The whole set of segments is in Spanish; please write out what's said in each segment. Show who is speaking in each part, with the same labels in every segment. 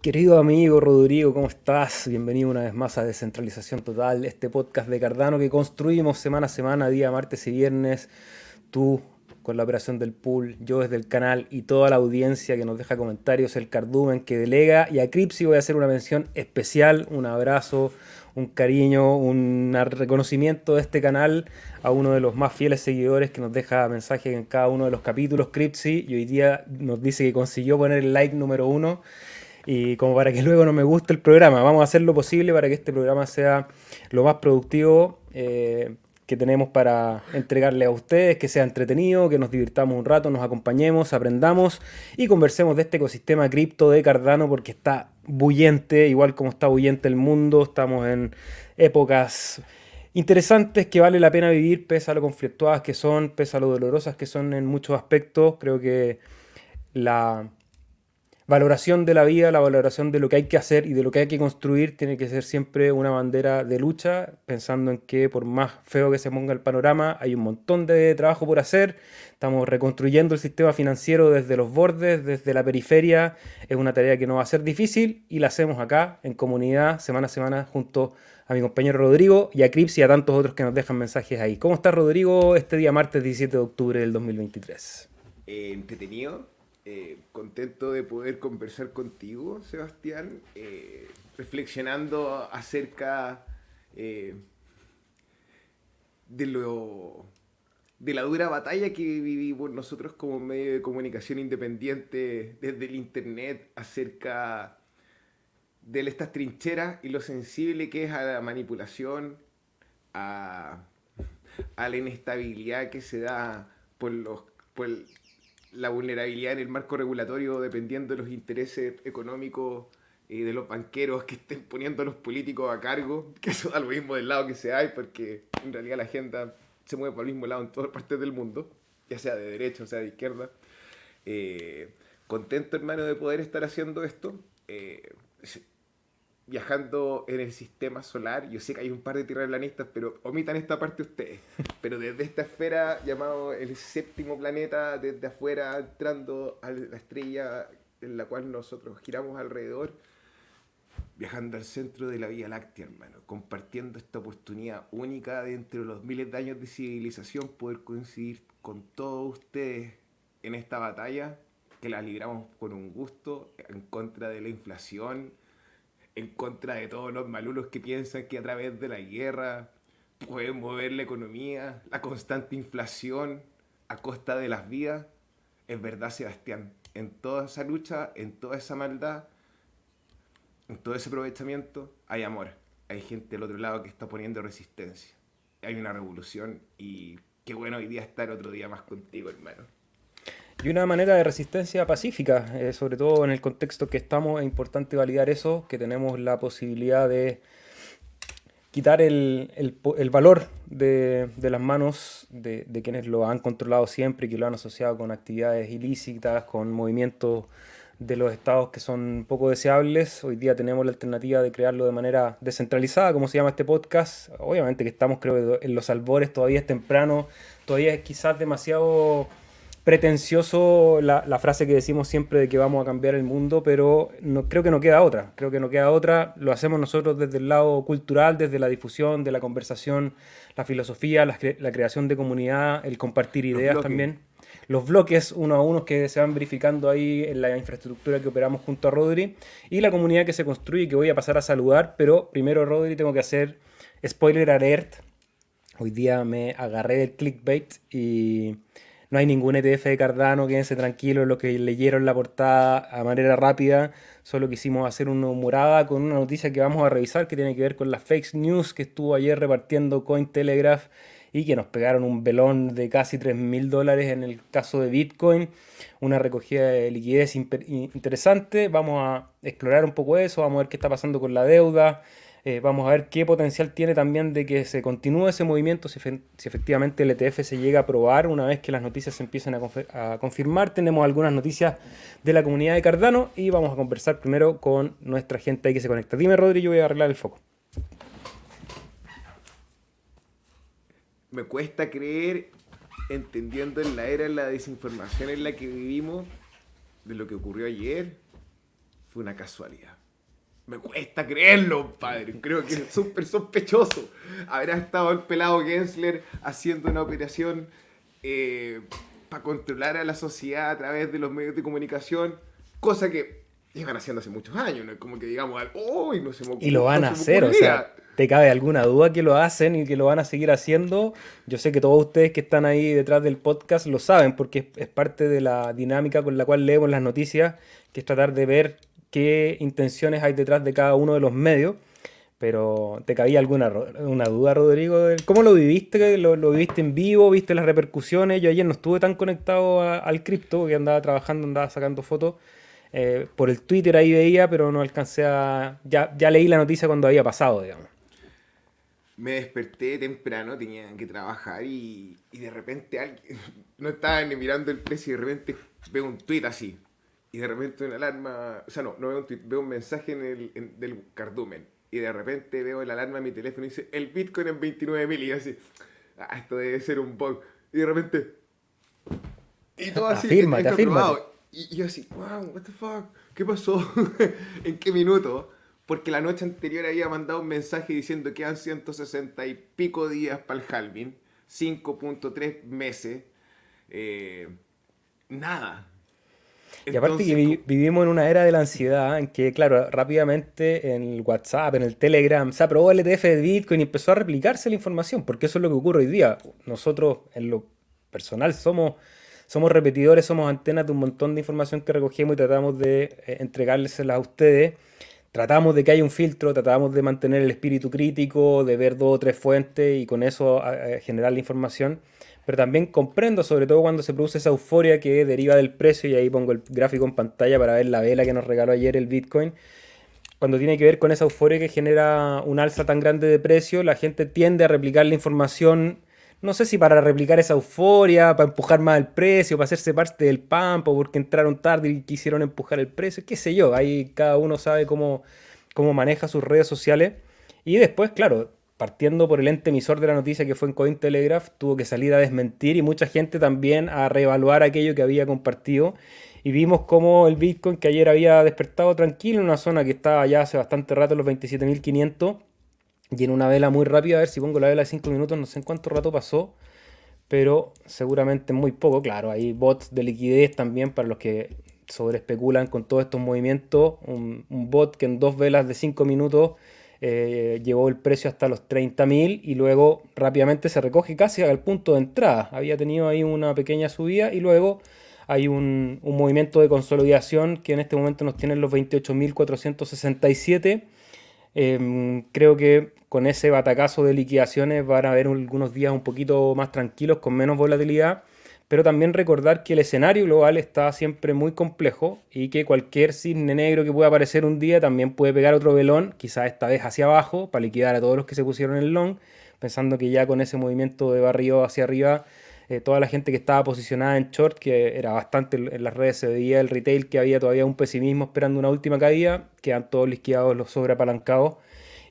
Speaker 1: Querido amigo Rodrigo, ¿cómo estás? Bienvenido una vez más a Descentralización Total, este podcast de Cardano que construimos semana a semana, día martes y viernes. Tú con la operación del pool, yo desde el canal y toda la audiencia que nos deja comentarios, el cardumen que delega y a Cripsy voy a hacer una mención especial, un abrazo, un cariño, un reconocimiento de este canal a uno de los más fieles seguidores que nos deja mensajes en cada uno de los capítulos, Cripsy, y hoy día nos dice que consiguió poner el like número uno y como para que luego no me guste el programa. Vamos a hacer lo posible para que este programa sea lo más productivo eh, que tenemos para entregarle a ustedes, que sea entretenido, que nos divirtamos un rato, nos acompañemos, aprendamos y conversemos de este ecosistema cripto de Cardano porque está bullente, igual como está bullente el mundo, estamos en épocas interesantes que vale la pena vivir pese a lo conflictuadas que son, pese a lo dolorosas que son en muchos aspectos. Creo que la valoración de la vida, la valoración de lo que hay que hacer y de lo que hay que construir tiene que ser siempre una bandera de lucha, pensando en que por más feo que se ponga el panorama, hay un montón de trabajo por hacer. Estamos reconstruyendo el sistema financiero desde los bordes, desde la periferia. Es una tarea que no va a ser difícil y la hacemos acá, en comunidad, semana a semana, junto a mi compañero Rodrigo y a Crips y a tantos otros que nos dejan mensajes ahí. ¿Cómo está Rodrigo este día martes 17 de octubre del 2023?
Speaker 2: Eh, entretenido, eh, contento de poder conversar contigo, Sebastián, eh, reflexionando acerca eh, de lo de la dura batalla que vivimos nosotros como medio de comunicación independiente desde el internet acerca de estas trincheras y lo sensible que es a la manipulación, a, la inestabilidad que se da por los la vulnerabilidad en el marco regulatorio dependiendo de los intereses económicos y de los banqueros que estén poniendo a los políticos a cargo, que eso da lo mismo del lado que se hay, porque en realidad la agenda se mueve por el mismo lado en todas partes del mundo, ya sea de derecha o sea de izquierda. Eh, contento, hermano, de poder estar haciendo esto. Eh, viajando en el sistema solar. Yo sé que hay un par de terraplanistas, pero omitan esta parte ustedes. Pero desde esta esfera llamado el séptimo planeta, desde afuera, entrando a la estrella en la cual nosotros giramos alrededor, viajando al centro de la Vía Láctea, hermano, compartiendo esta oportunidad única de entre los miles de años de civilización, poder coincidir con todos ustedes en esta batalla, que la libramos con un gusto, en contra de la inflación, en contra de todos los malulos que piensan que a través de la guerra pueden mover la economía, la constante inflación a costa de las vidas. Es verdad, Sebastián, en toda esa lucha, en toda esa maldad, en todo ese aprovechamiento, hay amor. Hay gente del otro lado que está poniendo resistencia. Hay una revolución y qué bueno hoy día estar otro día más contigo, hermano.
Speaker 1: Y una manera de resistencia pacífica, eh, sobre todo en el contexto que estamos, es importante validar eso, que tenemos la posibilidad de quitar el, valor de, las manos de, quienes lo han controlado siempre y que lo han asociado con actividades ilícitas, con movimientos de los estados que son poco deseables. Hoy día tenemos la alternativa de crearlo de manera descentralizada, como se llama este podcast. Obviamente que estamos, creo, en los albores, todavía es temprano, todavía es quizás demasiado pretencioso la, frase que decimos siempre de que vamos a cambiar el mundo, pero no, creo que no queda otra. Creo que no queda otra. Lo hacemos nosotros desde el lado cultural, desde la difusión, de la conversación, la filosofía, la, creación de comunidad, el compartir ideas también. Los bloques uno a uno que se van verificando ahí en la infraestructura que operamos junto a Rodri y la comunidad que se construye que voy a pasar a saludar, pero primero Rodri tengo que hacer spoiler alert. Hoy día me agarré del clickbait y no hay ningún ETF de Cardano, quédense tranquilos, lo que leyeron la portada a manera rápida, solo quisimos hacer una humorada con una noticia que vamos a revisar que tiene que ver con las fake news que estuvo ayer repartiendo Cointelegraph y que nos pegaron un velón de casi 3 mil dólares en el caso de Bitcoin, una recogida de liquidez interesante, vamos a explorar un poco eso, vamos a ver qué está pasando con la deuda, eh, vamos a ver qué potencial tiene también de que se continúe ese movimiento, si, efectivamente el ETF se llega a aprobar una vez que las noticias se empiecen a, confirmar. Tenemos algunas noticias de la comunidad de Cardano y vamos a conversar primero con nuestra gente ahí que se conecta. Dime, Rodri, yo voy a arreglar el foco.
Speaker 2: Me cuesta creer, entendiendo en la era de la desinformación en la que vivimos, de lo que ocurrió ayer, fue una casualidad. Me cuesta creerlo, padre. Creo que es súper sospechoso. Habrá estado el pelado Gensler haciendo una operación eh, para controlar a la sociedad a través de los medios de comunicación, cosa que llevan haciendo hace muchos años, ¿no? Como que digamos, ¡Uy! no se me
Speaker 1: Y lo van a hacer, o sea, ¿te cabe alguna duda que lo hacen y que lo van a seguir haciendo? Yo sé que todos ustedes que están ahí detrás del podcast lo saben, porque es parte de la dinámica con la cual leemos las noticias, que es tratar de ver qué intenciones hay detrás de cada uno de los medios. Pero ¿te cabía alguna una duda, Rodrigo? ¿Cómo lo viviste? ¿Lo, viviste en vivo? ¿Viste las repercusiones? Yo ayer no estuve tan conectado al cripto, que andaba trabajando, andaba sacando fotos. Eh, por el Twitter ahí veía, pero no alcancé a... Ya, ya leí la noticia cuando había pasado, digamos.
Speaker 2: Me desperté temprano, tenía que trabajar y, y de repente alguien... No estaba ni mirando el precio y de repente veo un tweet así. Y de repente una alarma... O sea, no, no veo un tweet, veo un mensaje en el, del cardumen y de repente veo la alarma en mi teléfono y dice, el Bitcoin en 29.000 y yo así, ah, esto debe ser un bug. Y de repente... Y todo así...
Speaker 1: Afírmate, afírmate.
Speaker 2: Y, yo así, wow, what the fuck, ¿qué pasó? ¿En qué minuto? Porque la noche anterior había mandado un mensaje diciendo que eran 160 y pico días para el halving, 5.3 meses, eh, nada,
Speaker 1: y aparte que vivimos en una era de la ansiedad en que, claro, rápidamente en el WhatsApp, en el Telegram, se aprobó el ETF de Bitcoin y empezó a replicarse la información, porque eso es lo que ocurre hoy día. Nosotros, en lo personal, somos, somos repetidores, somos antenas de un montón de información que recogemos y tratamos de eh, entregárselas a ustedes. Tratamos de que haya un filtro, tratamos de mantener el espíritu crítico, de ver dos o tres fuentes y con eso generar la información pero también comprendo, sobre todo cuando se produce esa euforia que deriva del precio, y ahí pongo el gráfico en pantalla para ver la vela que nos regaló ayer el Bitcoin. Cuando tiene que ver con esa euforia que genera un alza tan grande de precio, la gente tiende a replicar la información, no sé si para replicar esa euforia, para empujar más el precio, para hacerse parte del pampo, porque entraron tarde y quisieron empujar el precio, qué sé yo, ahí cada uno sabe cómo, cómo maneja sus redes sociales. Y después, claro, partiendo por el ente emisor de la noticia que fue en Cointelegraph, tuvo que salir a desmentir y mucha gente también a reevaluar aquello que había compartido. Y vimos cómo el Bitcoin, que ayer había despertado tranquilo en una zona que estaba ya hace bastante rato, los 27.500, y en una vela muy rápida, a ver si pongo la vela de 5 minutos, no sé en cuánto rato pasó, pero seguramente muy poco. Claro, hay bots de liquidez también para los que sobre especulan con todos estos movimientos. Un, un bot que en dos velas de 5 minutos eh, llevó el precio hasta los 30.000 y luego rápidamente se recoge casi al punto de entrada. Había tenido ahí una pequeña subida y luego hay un, movimiento de consolidación que en este momento nos tiene los 28.467. Em, creo que con ese batacazo de liquidaciones van a haber algunos días un poquito más tranquilos, con menos volatilidad pero también recordar que el escenario global está siempre muy complejo y que cualquier cisne negro que pueda aparecer un día también puede pegar otro velón, quizás esta vez hacia abajo, para liquidar a todos los que se pusieron en long, pensando que ya con ese movimiento de barrio hacia arriba, eh, toda la gente que estaba posicionada en short, que era bastante en las redes, se veía el retail que había todavía un pesimismo esperando una última caída, quedan todos liquidados los sobreapalancados.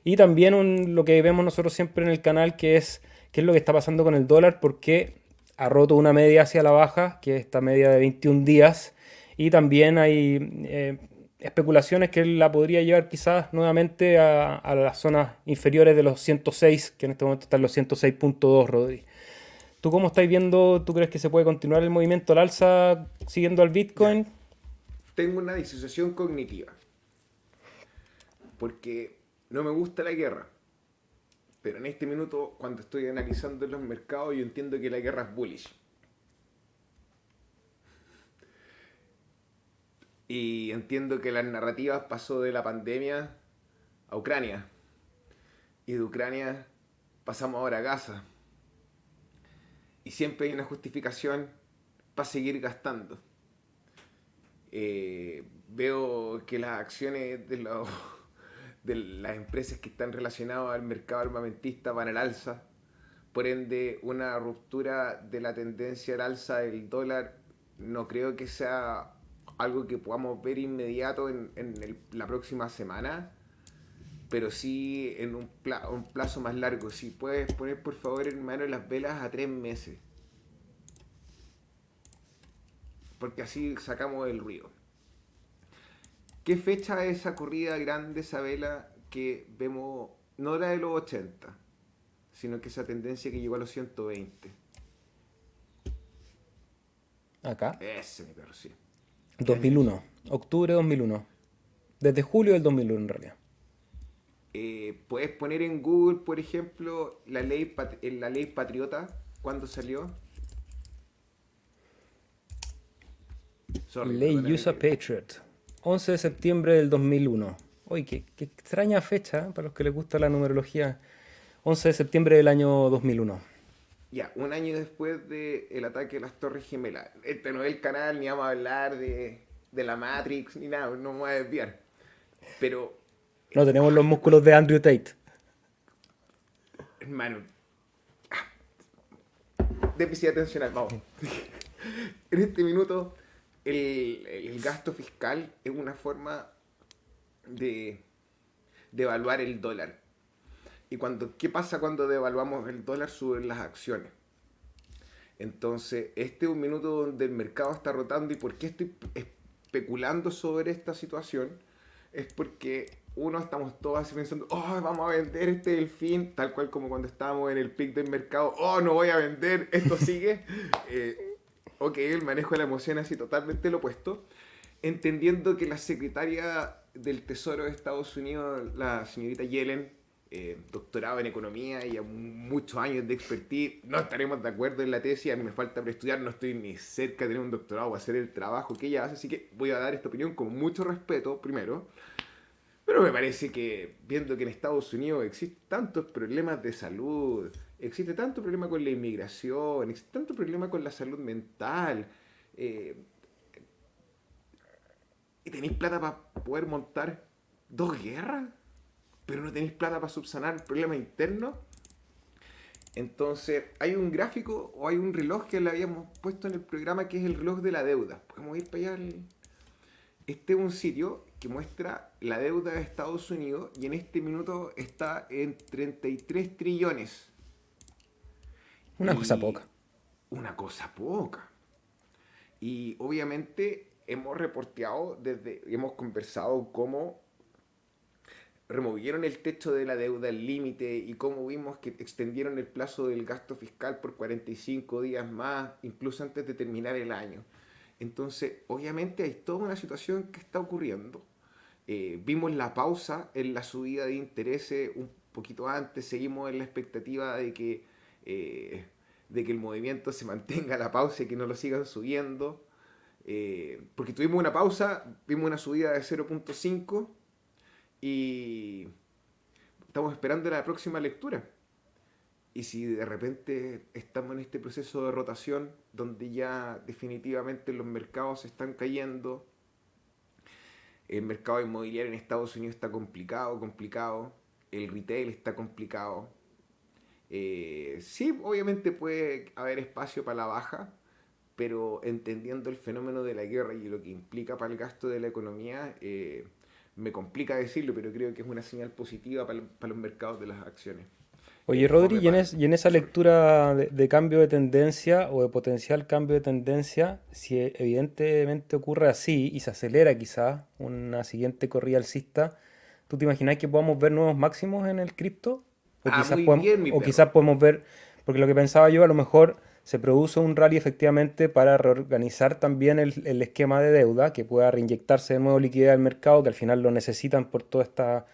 Speaker 1: Y también lo que vemos nosotros siempre en el canal, que es qué es lo que está pasando con el dólar, porque ha roto una media hacia la baja, que es esta media de 21 días, y también hay eh, especulaciones que la podría llevar quizás nuevamente a, las zonas inferiores de los 106, que en este momento están los 106.2, Rodri. ¿Tú cómo estás viendo? ¿Tú crees que se puede continuar el movimiento al alza siguiendo al Bitcoin?
Speaker 2: Tengo una disociación cognitiva. Porque no me gusta la guerra. Pero en este minuto, cuando estoy analizando los mercados, yo entiendo que la guerra es bullish. Y entiendo que las narrativas pasó de la pandemia a Ucrania. Y de Ucrania pasamos ahora a Gaza. Y siempre hay una justificación para seguir gastando. Eh, veo que las acciones de los de las empresas que están relacionadas al mercado armamentista van al alza. Por ende, una ruptura de la tendencia al alza del dólar no creo que sea algo que podamos ver inmediato en, la próxima semana, pero sí en un, un, plazo más largo. Si puedes poner por favor en mano las velas a tres meses. Porque así sacamos el ruido. ¿Qué fecha es esa corrida grande, esa vela que vemos, no era de los 80, sino que esa tendencia que llegó a los 120?
Speaker 1: Acá.
Speaker 2: Ese, mi perro, sí.
Speaker 1: 2001. Octubre de 2001. Desde julio del 2001 en realidad.
Speaker 2: Eh, puedes poner en Google, por ejemplo, la ley, eh, la ley patriota, ¿cuándo salió?
Speaker 1: ley USA Patriot. 11 de septiembre del 2001. Uy, qué, qué extraña fecha ¿eh? para los que les gusta la numerología. 11 de septiembre del año 2001.
Speaker 2: Ya, un año después del ataque a las Torres Gemelas. Este no es el canal, ni vamos a hablar de, de la Matrix, ni nada, no me voy a desviar. Pero.
Speaker 1: No tenemos los músculos de Andrew Tate.
Speaker 2: Hermano. Déficit atencional, vamos. en este minuto, el, el, gasto fiscal es una forma de, de evaluar el dólar y cuando, ¿qué pasa cuando devaluamos el dólar? Suben las acciones. Entonces, este es un minuto donde el mercado está rotando. ¿Y por qué estoy especulando sobre esta situación? Es porque, uno, estamos todos así pensando, oh, vamos a vender este delfín, tal cual como cuando estábamos en el pic del mercado, oh, no voy a vender, esto sigue. eh, ok, el manejo de la emoción así totalmente lo opuesto. Entendiendo que la secretaria del Tesoro de Estados Unidos, la señorita Yellen, eh, doctorado en economía y a muchos años de expertise, no estaremos de acuerdo en la tesis, a mí me falta para estudiar, no estoy ni cerca de tener un doctorado o hacer el trabajo que ella hace, así que voy a dar esta opinión con mucho respeto primero, pero me parece que viendo que en Estados Unidos existen tantos problemas de salud, existe tanto problema con la inmigración, existe tanto problema con la salud mental, eh, y tenéis plata para poder montar dos guerras pero no tenéis plata para subsanar el problema interno. Entonces, hay un gráfico o hay un reloj que le habíamos puesto en el programa que es el reloj de la deuda. Podemos ir para allá. Este es un sitio que muestra la deuda de Estados Unidos y en este minuto está en 33 trillones.
Speaker 1: Una cosa poca.
Speaker 2: Una cosa poca. Y obviamente hemos reporteado desde, hemos conversado cómo removieron el techo de la deuda, el límite, y cómo vimos que extendieron el plazo del gasto fiscal por 45 días más, incluso antes de terminar el año. Entonces, obviamente hay toda una situación que está ocurriendo. Eh, vimos la pausa en la subida de intereses un poquito antes, seguimos en la expectativa de que, eh, de que el movimiento se mantenga la pausa y que no lo sigan subiendo. Eh, porque tuvimos una pausa, vimos una subida de 0.5 y estamos esperando la próxima lectura. Y si de repente estamos en este proceso de rotación donde ya definitivamente los mercados están cayendo, el mercado inmobiliario en Estados Unidos está complicado, complicado, el retail está complicado. Eh, sí, obviamente puede haber espacio para la baja, pero entendiendo el fenómeno de la guerra y lo que implica para el gasto de la economía, eh, me complica decirlo, pero creo que es una señal positiva para, los mercados de las acciones.
Speaker 1: Oye, Rodri, y en, esa lectura de, cambio de tendencia o de potencial cambio de tendencia, si evidentemente ocurre así y se acelera quizás una siguiente corrida alcista, ¿tú te imaginas que podamos ver nuevos máximos en el cripto? O, ah, quizás, podemos, o quizás podemos ver, porque lo que pensaba yo, a lo mejor se produce un rally efectivamente para reorganizar también el, esquema de deuda, que pueda reinyectarse de nuevo liquidez al mercado, que al final lo necesitan por toda esta,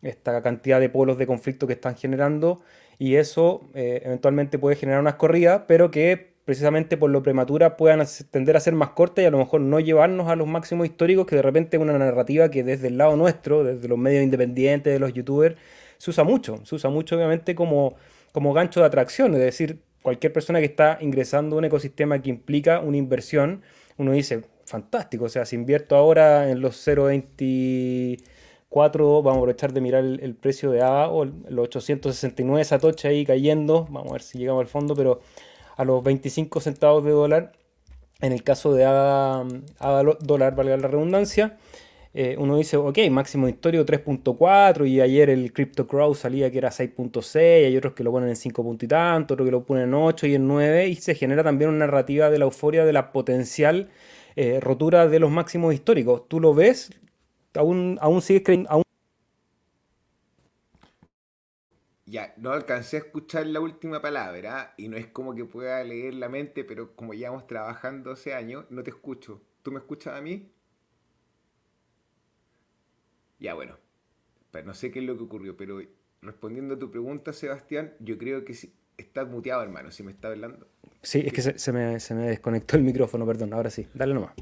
Speaker 1: esta cantidad de polos de conflicto que están generando, y eso eh, eventualmente puede generar unas corridas, pero que precisamente por lo prematura puedan tender a ser más cortas y a lo mejor no llevarnos a los máximos históricos, que de repente es una narrativa que desde el lado nuestro, desde los medios independientes, de los youtubers, se usa mucho, se usa mucho obviamente como, como gancho de atracción, es decir, cualquier persona que está ingresando a un ecosistema que implica una inversión, uno dice, fantástico, o sea, si invierto ahora en los 0.24, vamos a aprovechar de mirar el, precio de ADA o los 869 Satoshi ahí cayendo, vamos a ver si llegamos al fondo, pero a los 25 centavos de dólar, en el caso de ADA, ADA dólar, valga la redundancia, eh, uno dice, ok, máximo histórico 3.4 y ayer el Crypto Crow salía que era 6.6, hay otros que lo ponen en 5 y tanto, otros que lo ponen en 8 y en 9 y se genera también una narrativa de la euforia de la potencial eh, rotura de los máximos históricos. ¿Tú lo ves aún, aún sigues creyendo... Aún...
Speaker 2: Ya, no alcancé a escuchar la última palabra y no es como que pueda leer la mente, pero como llevamos trabajando hace años, no te escucho. ¿Tú me escuchas a mí? Ya, bueno. Pero no sé qué es lo que ocurrió, pero respondiendo a tu pregunta, Sebastián, yo creo que sí, estás muteado, hermano, si me está hablando.
Speaker 1: Sí, es que se, me, se, me, desconectó el micrófono, perdón, ahora sí, dale nomás.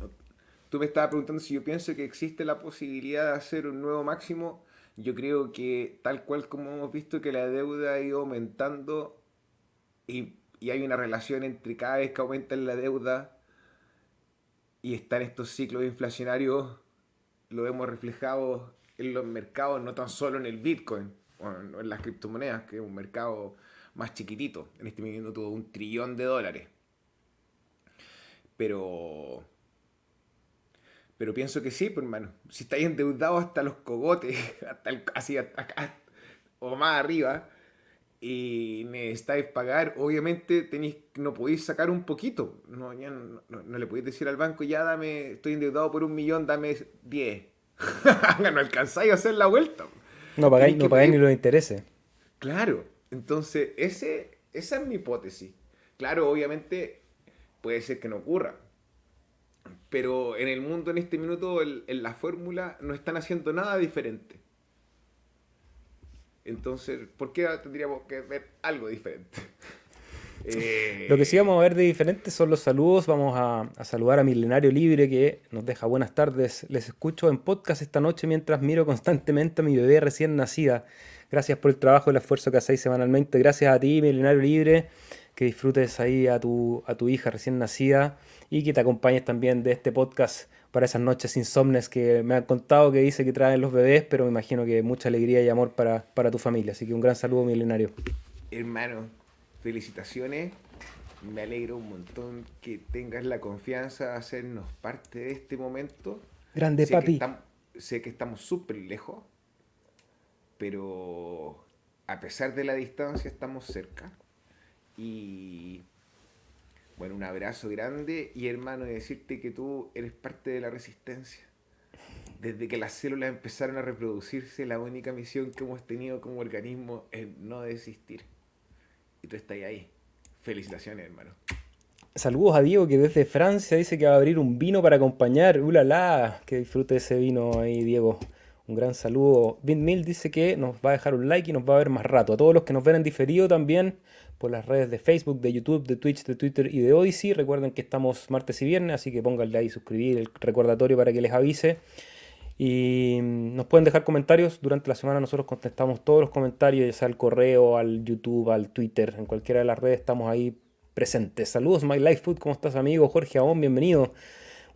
Speaker 2: Tú me estabas preguntando si yo pienso que existe la posibilidad de hacer un nuevo máximo. Yo creo que tal cual como hemos visto que la deuda ha ido aumentando y, y hay una relación entre cada vez que aumenta la deuda y están estos ciclos inflacionarios, lo hemos reflejado en los mercados, no tan solo en el Bitcoin o en, las criptomonedas, que es un mercado más chiquitito. En este momento tuvo un trillón de dólares. Pero. Pero pienso que sí, pues, hermano. Si estáis endeudados hasta los cogotes, hasta el, así, acá, o más arriba, y necesitáis pagar, obviamente tenéis, no podéis sacar un poquito. No, no, le podéis decir al banco, ya dame, estoy endeudado por un millón, dame 10. no alcanzáis a hacer la vuelta.
Speaker 1: No pagáis, no pagáis ni los intereses.
Speaker 2: Claro, entonces ese, esa es mi hipótesis. Claro, obviamente puede ser que no ocurra. Pero en el mundo en este minuto, en la fórmula, no están haciendo nada diferente. Entonces, ¿por qué tendríamos que ver algo diferente?
Speaker 1: Lo que sí vamos a ver de diferente son los saludos. Vamos a, saludar a Milenario Libre que nos deja buenas tardes. Les escucho en podcast esta noche mientras miro constantemente a mi bebé recién nacida. Gracias por el trabajo y el esfuerzo que hacéis semanalmente. Gracias a ti, Milenario Libre. Que disfrutes ahí a tu, a tu hija recién nacida y que te acompañes también de este podcast para esas noches insomnes que me han contado que dice que traen los bebés, pero me imagino que mucha alegría y amor para, para tu familia. Así que un gran saludo, Milenario.
Speaker 2: Hermano, felicitaciones. Me alegro un montón que tengas la confianza de hacernos parte de este momento.
Speaker 1: Grande papi.
Speaker 2: sé que estamos súper lejos, pero a pesar de la distancia estamos cerca. Y bueno, un abrazo grande y hermano, y decirte que tú eres parte de la resistencia. Desde que las células empezaron a reproducirse, la única misión que hemos tenido como organismo es no desistir y tú estás ahí. Felicitaciones, hermano.
Speaker 1: Saludos a Diego que desde Francia dice que va a abrir un vino para acompañar. ¡Ulala! Que disfrute ese vino ahí, Diego. Un gran saludo. Mil dice que nos va a dejar un like y nos va a ver más rato. A todos los que nos ven en diferido también por las redes de Facebook, de YouTube, de Twitch, de Twitter y de Odyssey. Recuerden que estamos martes y viernes, así que pónganle ahí suscribir el recordatorio para que les avise. Y nos pueden dejar comentarios. Durante la semana nosotros contestamos todos los comentarios, ya sea al correo, al YouTube, al Twitter, en cualquiera de las redes estamos ahí presentes. Saludos, My Life Food, ¿cómo estás, amigo? Jorge Abón, bienvenido.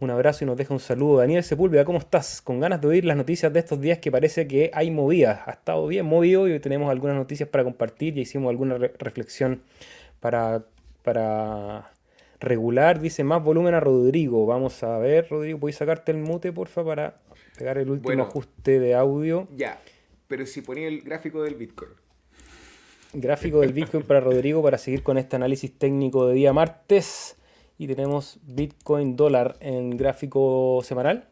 Speaker 1: Un abrazo y nos deja un saludo. Daniel Sepúlveda, ¿cómo estás? Con ganas de oír las noticias de estos días que parece que hay movidas. Ha estado bien movido y hoy tenemos algunas noticias para compartir. y hicimos alguna reflexión para, para regular. Dice más volumen a Rodrigo. Vamos a ver, Rodrigo, ¿puedes sacarte el mute, porfa, para pegar el último ajuste de audio.
Speaker 2: Ya, pero si ponía el gráfico del Bitcoin.
Speaker 1: Gráfico del Bitcoin para Rodrigo para seguir con este análisis técnico de día martes. Y tenemos Bitcoin dólar en gráfico semanal.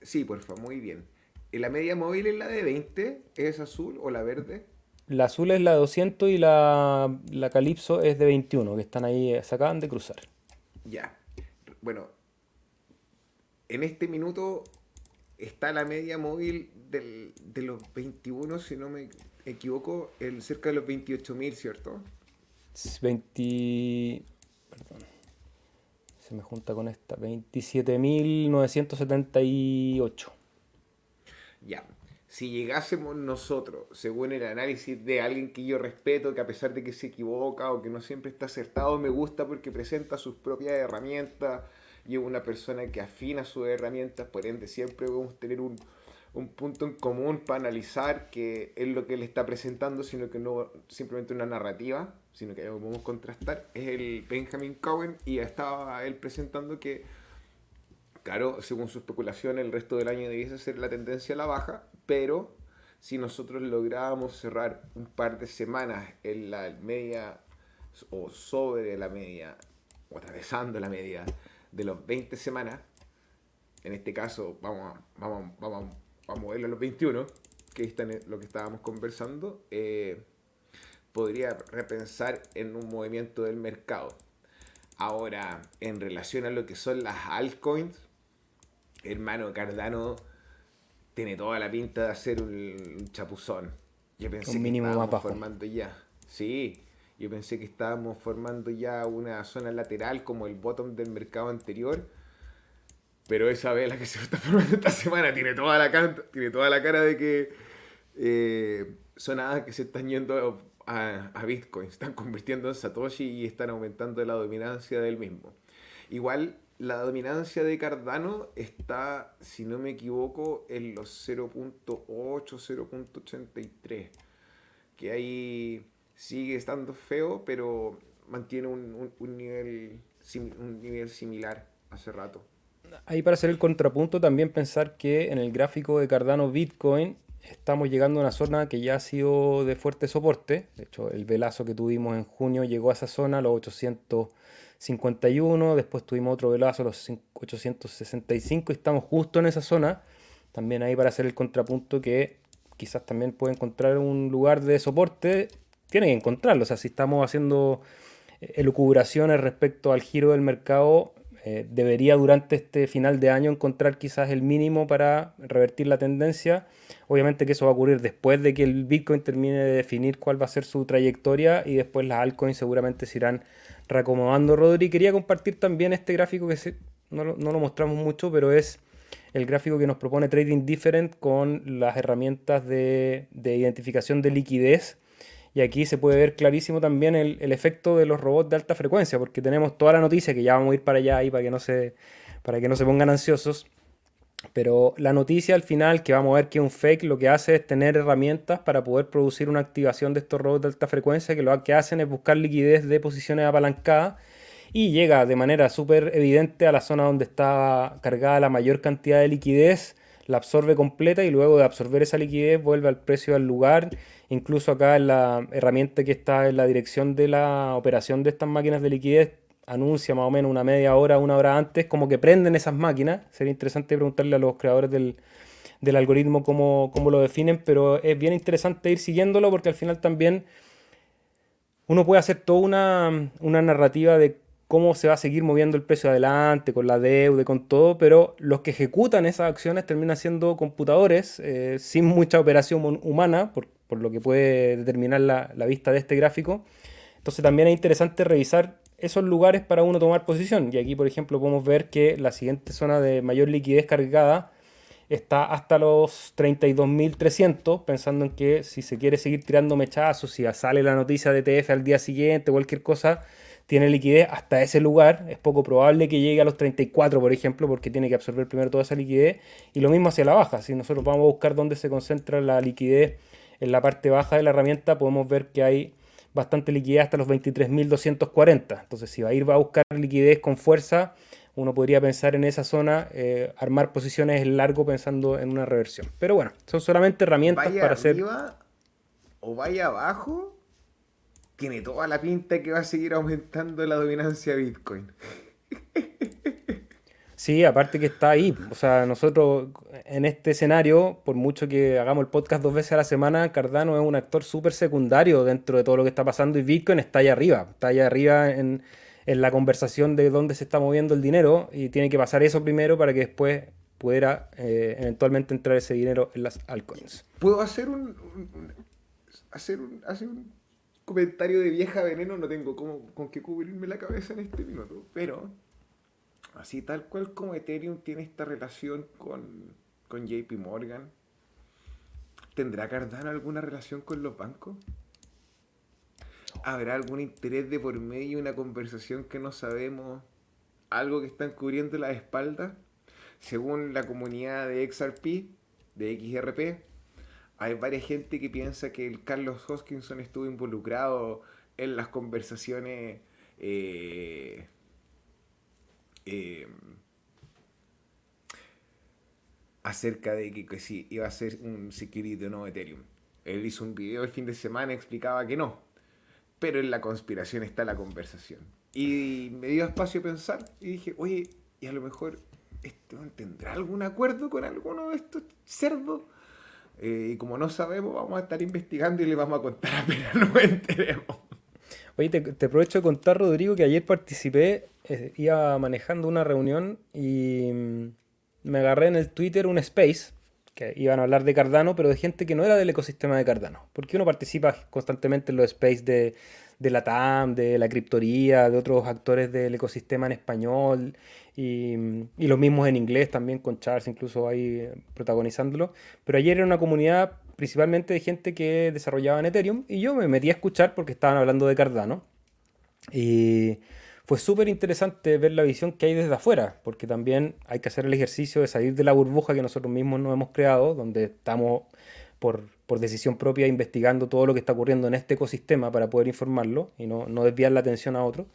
Speaker 2: Sí, por favor, muy bien. ¿La media móvil es la de 20? ¿Es azul o la verde?
Speaker 1: La azul es la de 200 y la, la Calypso es de 21, que están ahí, se acaban de cruzar.
Speaker 2: Ya. Bueno, en este minuto está la media móvil de los 21, si no me equivoco, el, cerca de los 28.000, ¿cierto?
Speaker 1: 20... Perdón. Se me junta con esta. 27.978.
Speaker 2: Ya. Si llegásemos nosotros, según el análisis de alguien que yo respeto, que a pesar de que se equivoca o que no siempre está acertado, me gusta porque presenta sus propias herramientas, y una persona que afina sus herramientas, por ende siempre podemos tener un, punto en común para analizar que es lo que él está presentando, sino que no simplemente una narrativa, sino que podemos contrastar, es el Benjamin Cowen y estaba él presentando que, claro, según su especulación, el resto del año debiese ser la tendencia a la baja, pero si nosotros lográbamos cerrar un par de semanas en la media o sobre la media, o atravesando la media, de los 20 semanas, en este caso vamos a, vamos, vamos a moverlo a los 21, que está en lo que estábamos conversando, eh, podría repensar en un movimiento del mercado. Ahora, en relación a lo que son las altcoins, hermano Cardano tiene toda la pinta de hacer un, chapuzón. Yo pensé que estábamos formando ya. Sí, yo pensé que estábamos formando ya una zona lateral como el bottom del mercado anterior. Pero esa vela que se está formando esta semana tiene toda la, tiene toda la cara de que eh, son nada que se están yendo a, a, Bitcoin, están convirtiendo en Satoshi y están aumentando la dominancia del mismo. Igual la dominancia de Cardano está, si no me equivoco, en los 0.8, 0.83. Que ahí sigue estando feo, pero mantiene un, nivel, un nivel similar hace rato.
Speaker 1: Ahí para hacer el contrapunto también pensar que en el gráfico de Cardano Bitcoin estamos llegando a una zona que ya ha sido de fuerte soporte. De hecho, el velazo que tuvimos en junio llegó a esa zona, los 800 51, después tuvimos otro velazo los 865 y estamos justo en esa zona. También ahí para hacer el contrapunto que quizás también puede encontrar un lugar de soporte, tiene que encontrarlo. O sea, si estamos haciendo eh, elucubraciones respecto al giro del mercado, eh, debería durante este final de año encontrar quizás el mínimo para revertir la tendencia. Obviamente que eso va a ocurrir después de que el Bitcoin termine de definir cuál va a ser su trayectoria y después las altcoins seguramente se irán reacomodando, Rodri. Quería compartir también este gráfico que no, lo mostramos mucho, pero es el gráfico que nos propone Trading Different con las herramientas de, identificación de liquidez. Y aquí se puede ver clarísimo también el, efecto de los robots de alta frecuencia, porque tenemos toda la noticia que ya vamos a ir para allá ahí para que no se, para que no se pongan ansiosos. Pero la noticia al final, que vamos a ver que un fake, lo que hace es tener herramientas para poder producir una activación de estos robots de alta frecuencia que lo que hacen es buscar liquidez de posiciones apalancadas y llega de manera súper evidente a la zona donde está cargada la mayor cantidad de liquidez, la absorbe completa y luego de absorber esa liquidez vuelve al precio del lugar. Incluso acá en la herramienta que está en la dirección de la operación de estas máquinas de liquidez anuncia más o menos una media hora, una hora antes, como que prenden esas máquinas. Sería interesante preguntarle a los creadores del, algoritmo cómo, lo definen, pero es bien interesante ir siguiéndolo porque al final también uno puede hacer toda una, narrativa de cómo se va a seguir moviendo el precio adelante, con la deuda con todo, pero los que ejecutan esas acciones terminan siendo computadores eh, sin mucha operación humana, por, lo que puede determinar la, la vista de este gráfico. Entonces también es interesante revisar esos lugares para uno tomar posición. Y aquí, por ejemplo, podemos ver que la siguiente zona de mayor liquidez cargada está hasta los 32.300, pensando en que si se quiere seguir tirando mechazos, si sale la noticia de TF al día siguiente, cualquier cosa, tiene liquidez hasta ese lugar. Es poco probable que llegue a los 34, por ejemplo, porque tiene que absorber primero toda esa liquidez. Y lo mismo hacia la baja. Si nosotros vamos a buscar dónde se concentra la liquidez en la parte baja de la herramienta, podemos ver que hay bastante liquidez hasta los 23.240. Entonces, si va a ir va a buscar liquidez con fuerza, uno podría pensar en esa zona, eh, armar posiciones en largo pensando en una reversión. Pero bueno, son solamente herramientas para hacer.
Speaker 2: O vaya abajo, tiene toda la pinta que va a seguir aumentando la dominancia de Bitcoin.
Speaker 1: Sí, aparte que está ahí. O sea, nosotros en este escenario, por mucho que hagamos el podcast dos veces a la semana, Cardano es un actor súper secundario dentro de todo lo que está pasando y Bitcoin está allá arriba. Está allá arriba en, la conversación de dónde se está moviendo el dinero y tiene que pasar eso primero para que después pudiera eh, eventualmente entrar ese dinero en las altcoins.
Speaker 2: ¿Puedo hacer un, hacer un, hacer un comentario de vieja veneno? No tengo cómo, con qué cubrirme la cabeza en este minuto, pero Así tal cual como Ethereum tiene esta relación con, con JP Morgan, ¿tendrá Cardano alguna relación con los bancos? ¿Habrá algún interés de por medio, una conversación que no sabemos, algo que están cubriendo la espalda? Según la comunidad de XRP, de XRP, hay varias gente que piensa que el Carlos Hoskinson estuvo involucrado en las conversaciones eh, eh, acerca de que, si iba a ser un security o no Ethereum. Él hizo un video el fin de semana y explicaba que no. Pero en la conspiración está la conversación. Y me dio espacio a pensar y dije, oye, y a lo mejor ¿este tendrá algún acuerdo con alguno de estos cerdos? Eh, y como no sabemos, vamos a estar investigando y le vamos a contar apenas nos enteremos.
Speaker 1: Oye, te, aprovecho de contar, Rodrigo, que ayer participé, eh, iba manejando una reunión y mm, me agarré en el Twitter un space que iban a hablar de Cardano, pero de gente que no era del ecosistema de Cardano. Porque uno participa constantemente en los space de, la TAM, de la criptoría, de otros actores del ecosistema en español y, y, los mismos en inglés también, con Charles incluso ahí protagonizándolo. Pero ayer era una comunidad principalmente de gente que desarrollaba en Ethereum y yo me metí a escuchar porque estaban hablando de Cardano. Fue súper interesante ver la visión que hay desde afuera, porque también hay que hacer el ejercicio de salir de la burbuja que nosotros mismos nos hemos creado, donde estamos por, por decisión propia investigando todo lo que está ocurriendo en este ecosistema para poder informarlo y no, no desviar la atención a otro.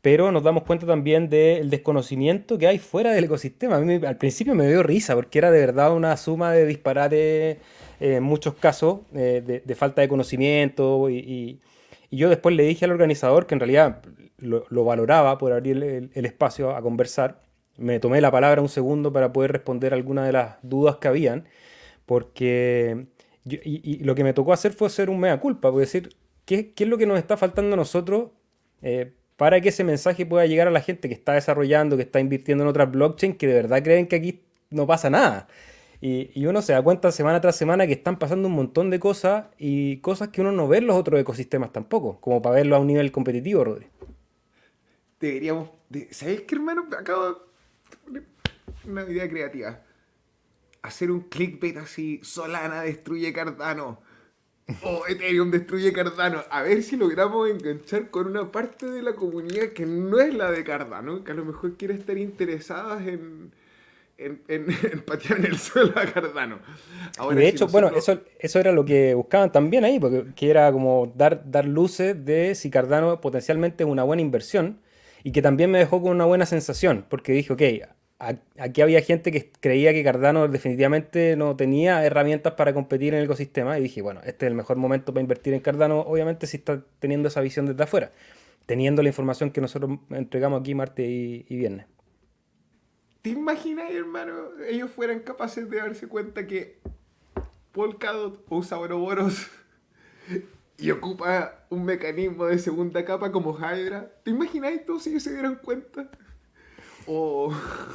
Speaker 1: Pero nos damos cuenta también del desconocimiento que hay fuera del ecosistema. A mí al principio me dio risa porque era de verdad una suma de disparates en muchos casos, eh, de, falta de conocimiento y yo después le dije al organizador que en realidad lo, valoraba por abrir el, espacio a conversar. Me tomé la palabra un segundo para poder responder algunas de las dudas que habían, porque y, lo que me tocó hacer fue hacer un mea culpa, pues decir, ¿qué, es lo que nos está faltando a nosotros eh, para que ese mensaje pueda llegar a la gente que está desarrollando, que está invirtiendo en otras blockchain, que de verdad creen que aquí no pasa nada? Y, uno se da cuenta semana tras semana que están pasando un montón de cosas y cosas que uno no ve en los otros ecosistemas tampoco, como para verlo a un nivel competitivo, Rodri
Speaker 2: deberíamos. De, ¿Sabes qué, hermano? Acabo de. Una idea creativa. Hacer un clickbait así: Solana destruye Cardano. O Ethereum destruye Cardano. A ver si logramos enganchar con una parte de la comunidad que no es la de Cardano, que a lo mejor quiere estar interesadas en. En, en, patear en el suelo a Cardano.
Speaker 1: de hecho, bueno, eso, eso era lo que buscaban también ahí, porque que era como dar, dar luces de si Cardano potencialmente es una buena inversión y que también me dejó con una buena sensación, porque dije, ok, aquí había gente que creía que Cardano definitivamente no tenía herramientas para competir en el ecosistema y dije, bueno, este es el mejor momento para invertir en Cardano, obviamente si está teniendo esa visión desde afuera, teniendo la información que nosotros entregamos aquí martes y, viernes.
Speaker 2: ¿Te imaginas, hermano, ellos fueran capaces de darse cuenta que Polkadot usa Ouroboros y ocupa un mecanismo de segunda capa como Hydra. ¿Te imagináis tú si se dieran cuenta? O,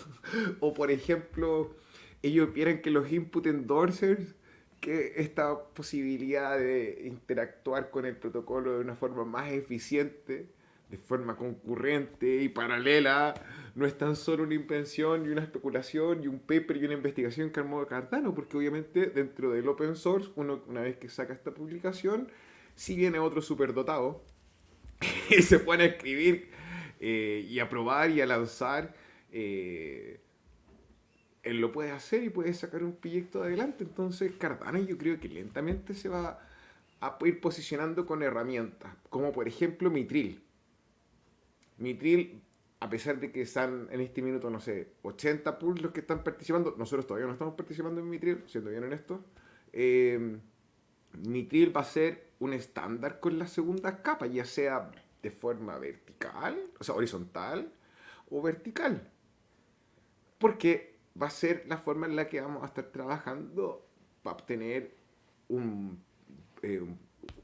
Speaker 2: o por ejemplo, ellos vieran que los input endorsers, que esta posibilidad de interactuar con el protocolo de una forma más eficiente, de forma concurrente y paralela, no es tan solo una invención y una especulación y un paper y una investigación que armó Cardano, porque obviamente dentro del open source, uno una vez que saca esta publicación, si viene otro superdotado y se pone a escribir eh, y a probar y a lanzar, eh, él lo puede hacer y puede sacar un proyecto adelante. Entonces Cardano yo creo que lentamente se va a ir posicionando con herramientas, como por ejemplo Mitril. Mitril, a pesar de que están en este minuto, no sé, 80 pools los que están participando, nosotros todavía no estamos participando en Mitril, siendo bien honestos, eh, Mitril va a ser un estándar con la segunda capa, ya sea de forma vertical, o sea, horizontal o vertical. Porque va a ser la forma en la que vamos a estar trabajando para obtener un, eh,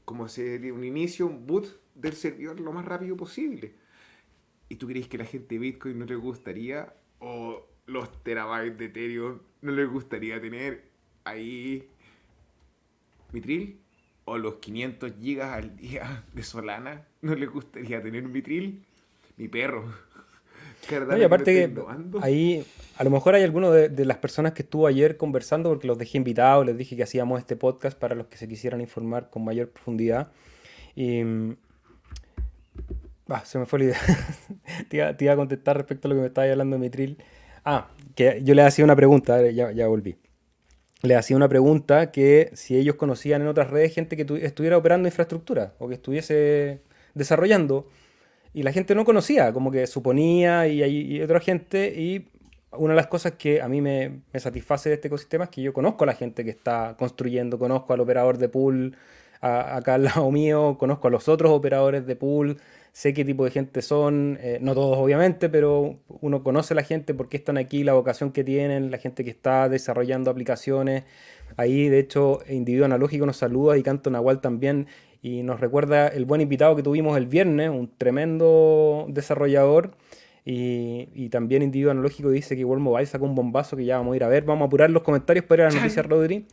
Speaker 2: como se un inicio, un boot del servidor lo más rápido posible. ¿Y tú crees que la gente de Bitcoin no le gustaría, o los terabytes de Ethereum no les gustaría tener ahí Mitril? O los 500 gigas al día de Solana, ¿no le gustaría tener un vitril? Mi perro.
Speaker 1: y aparte que ahí, a lo mejor hay alguno de, las personas que estuvo ayer conversando, porque los dejé invitados, les dije que hacíamos este podcast para los que se quisieran informar con mayor profundidad. Y... Ah, se me fue la idea. te, iba, a contestar respecto a lo que me estaba hablando de Mitril. Ah, que yo le hacía una pregunta, ya, ya volví le hacía una pregunta que si ellos conocían en otras redes gente que estuviera operando infraestructura o que estuviese desarrollando y la gente no conocía, como que suponía y hay otra gente y una de las cosas que a mí me, satisface de este ecosistema es que yo conozco a la gente que está construyendo, conozco al operador de pool acá al lado mío, conozco a los otros operadores de pool, sé qué tipo de gente son, eh, no todos obviamente, pero uno conoce a la gente, por qué están aquí, la vocación que tienen, la gente que está desarrollando aplicaciones. Ahí, de hecho, Individuo Analógico nos saluda y Canto Nahual también. Y nos recuerda el buen invitado que tuvimos el viernes, un tremendo desarrollador. Y, también Individuo Analógico dice que World Mobile sacó un bombazo que ya vamos a ir a ver. Vamos a apurar los comentarios para ir a la noticia, Rodri.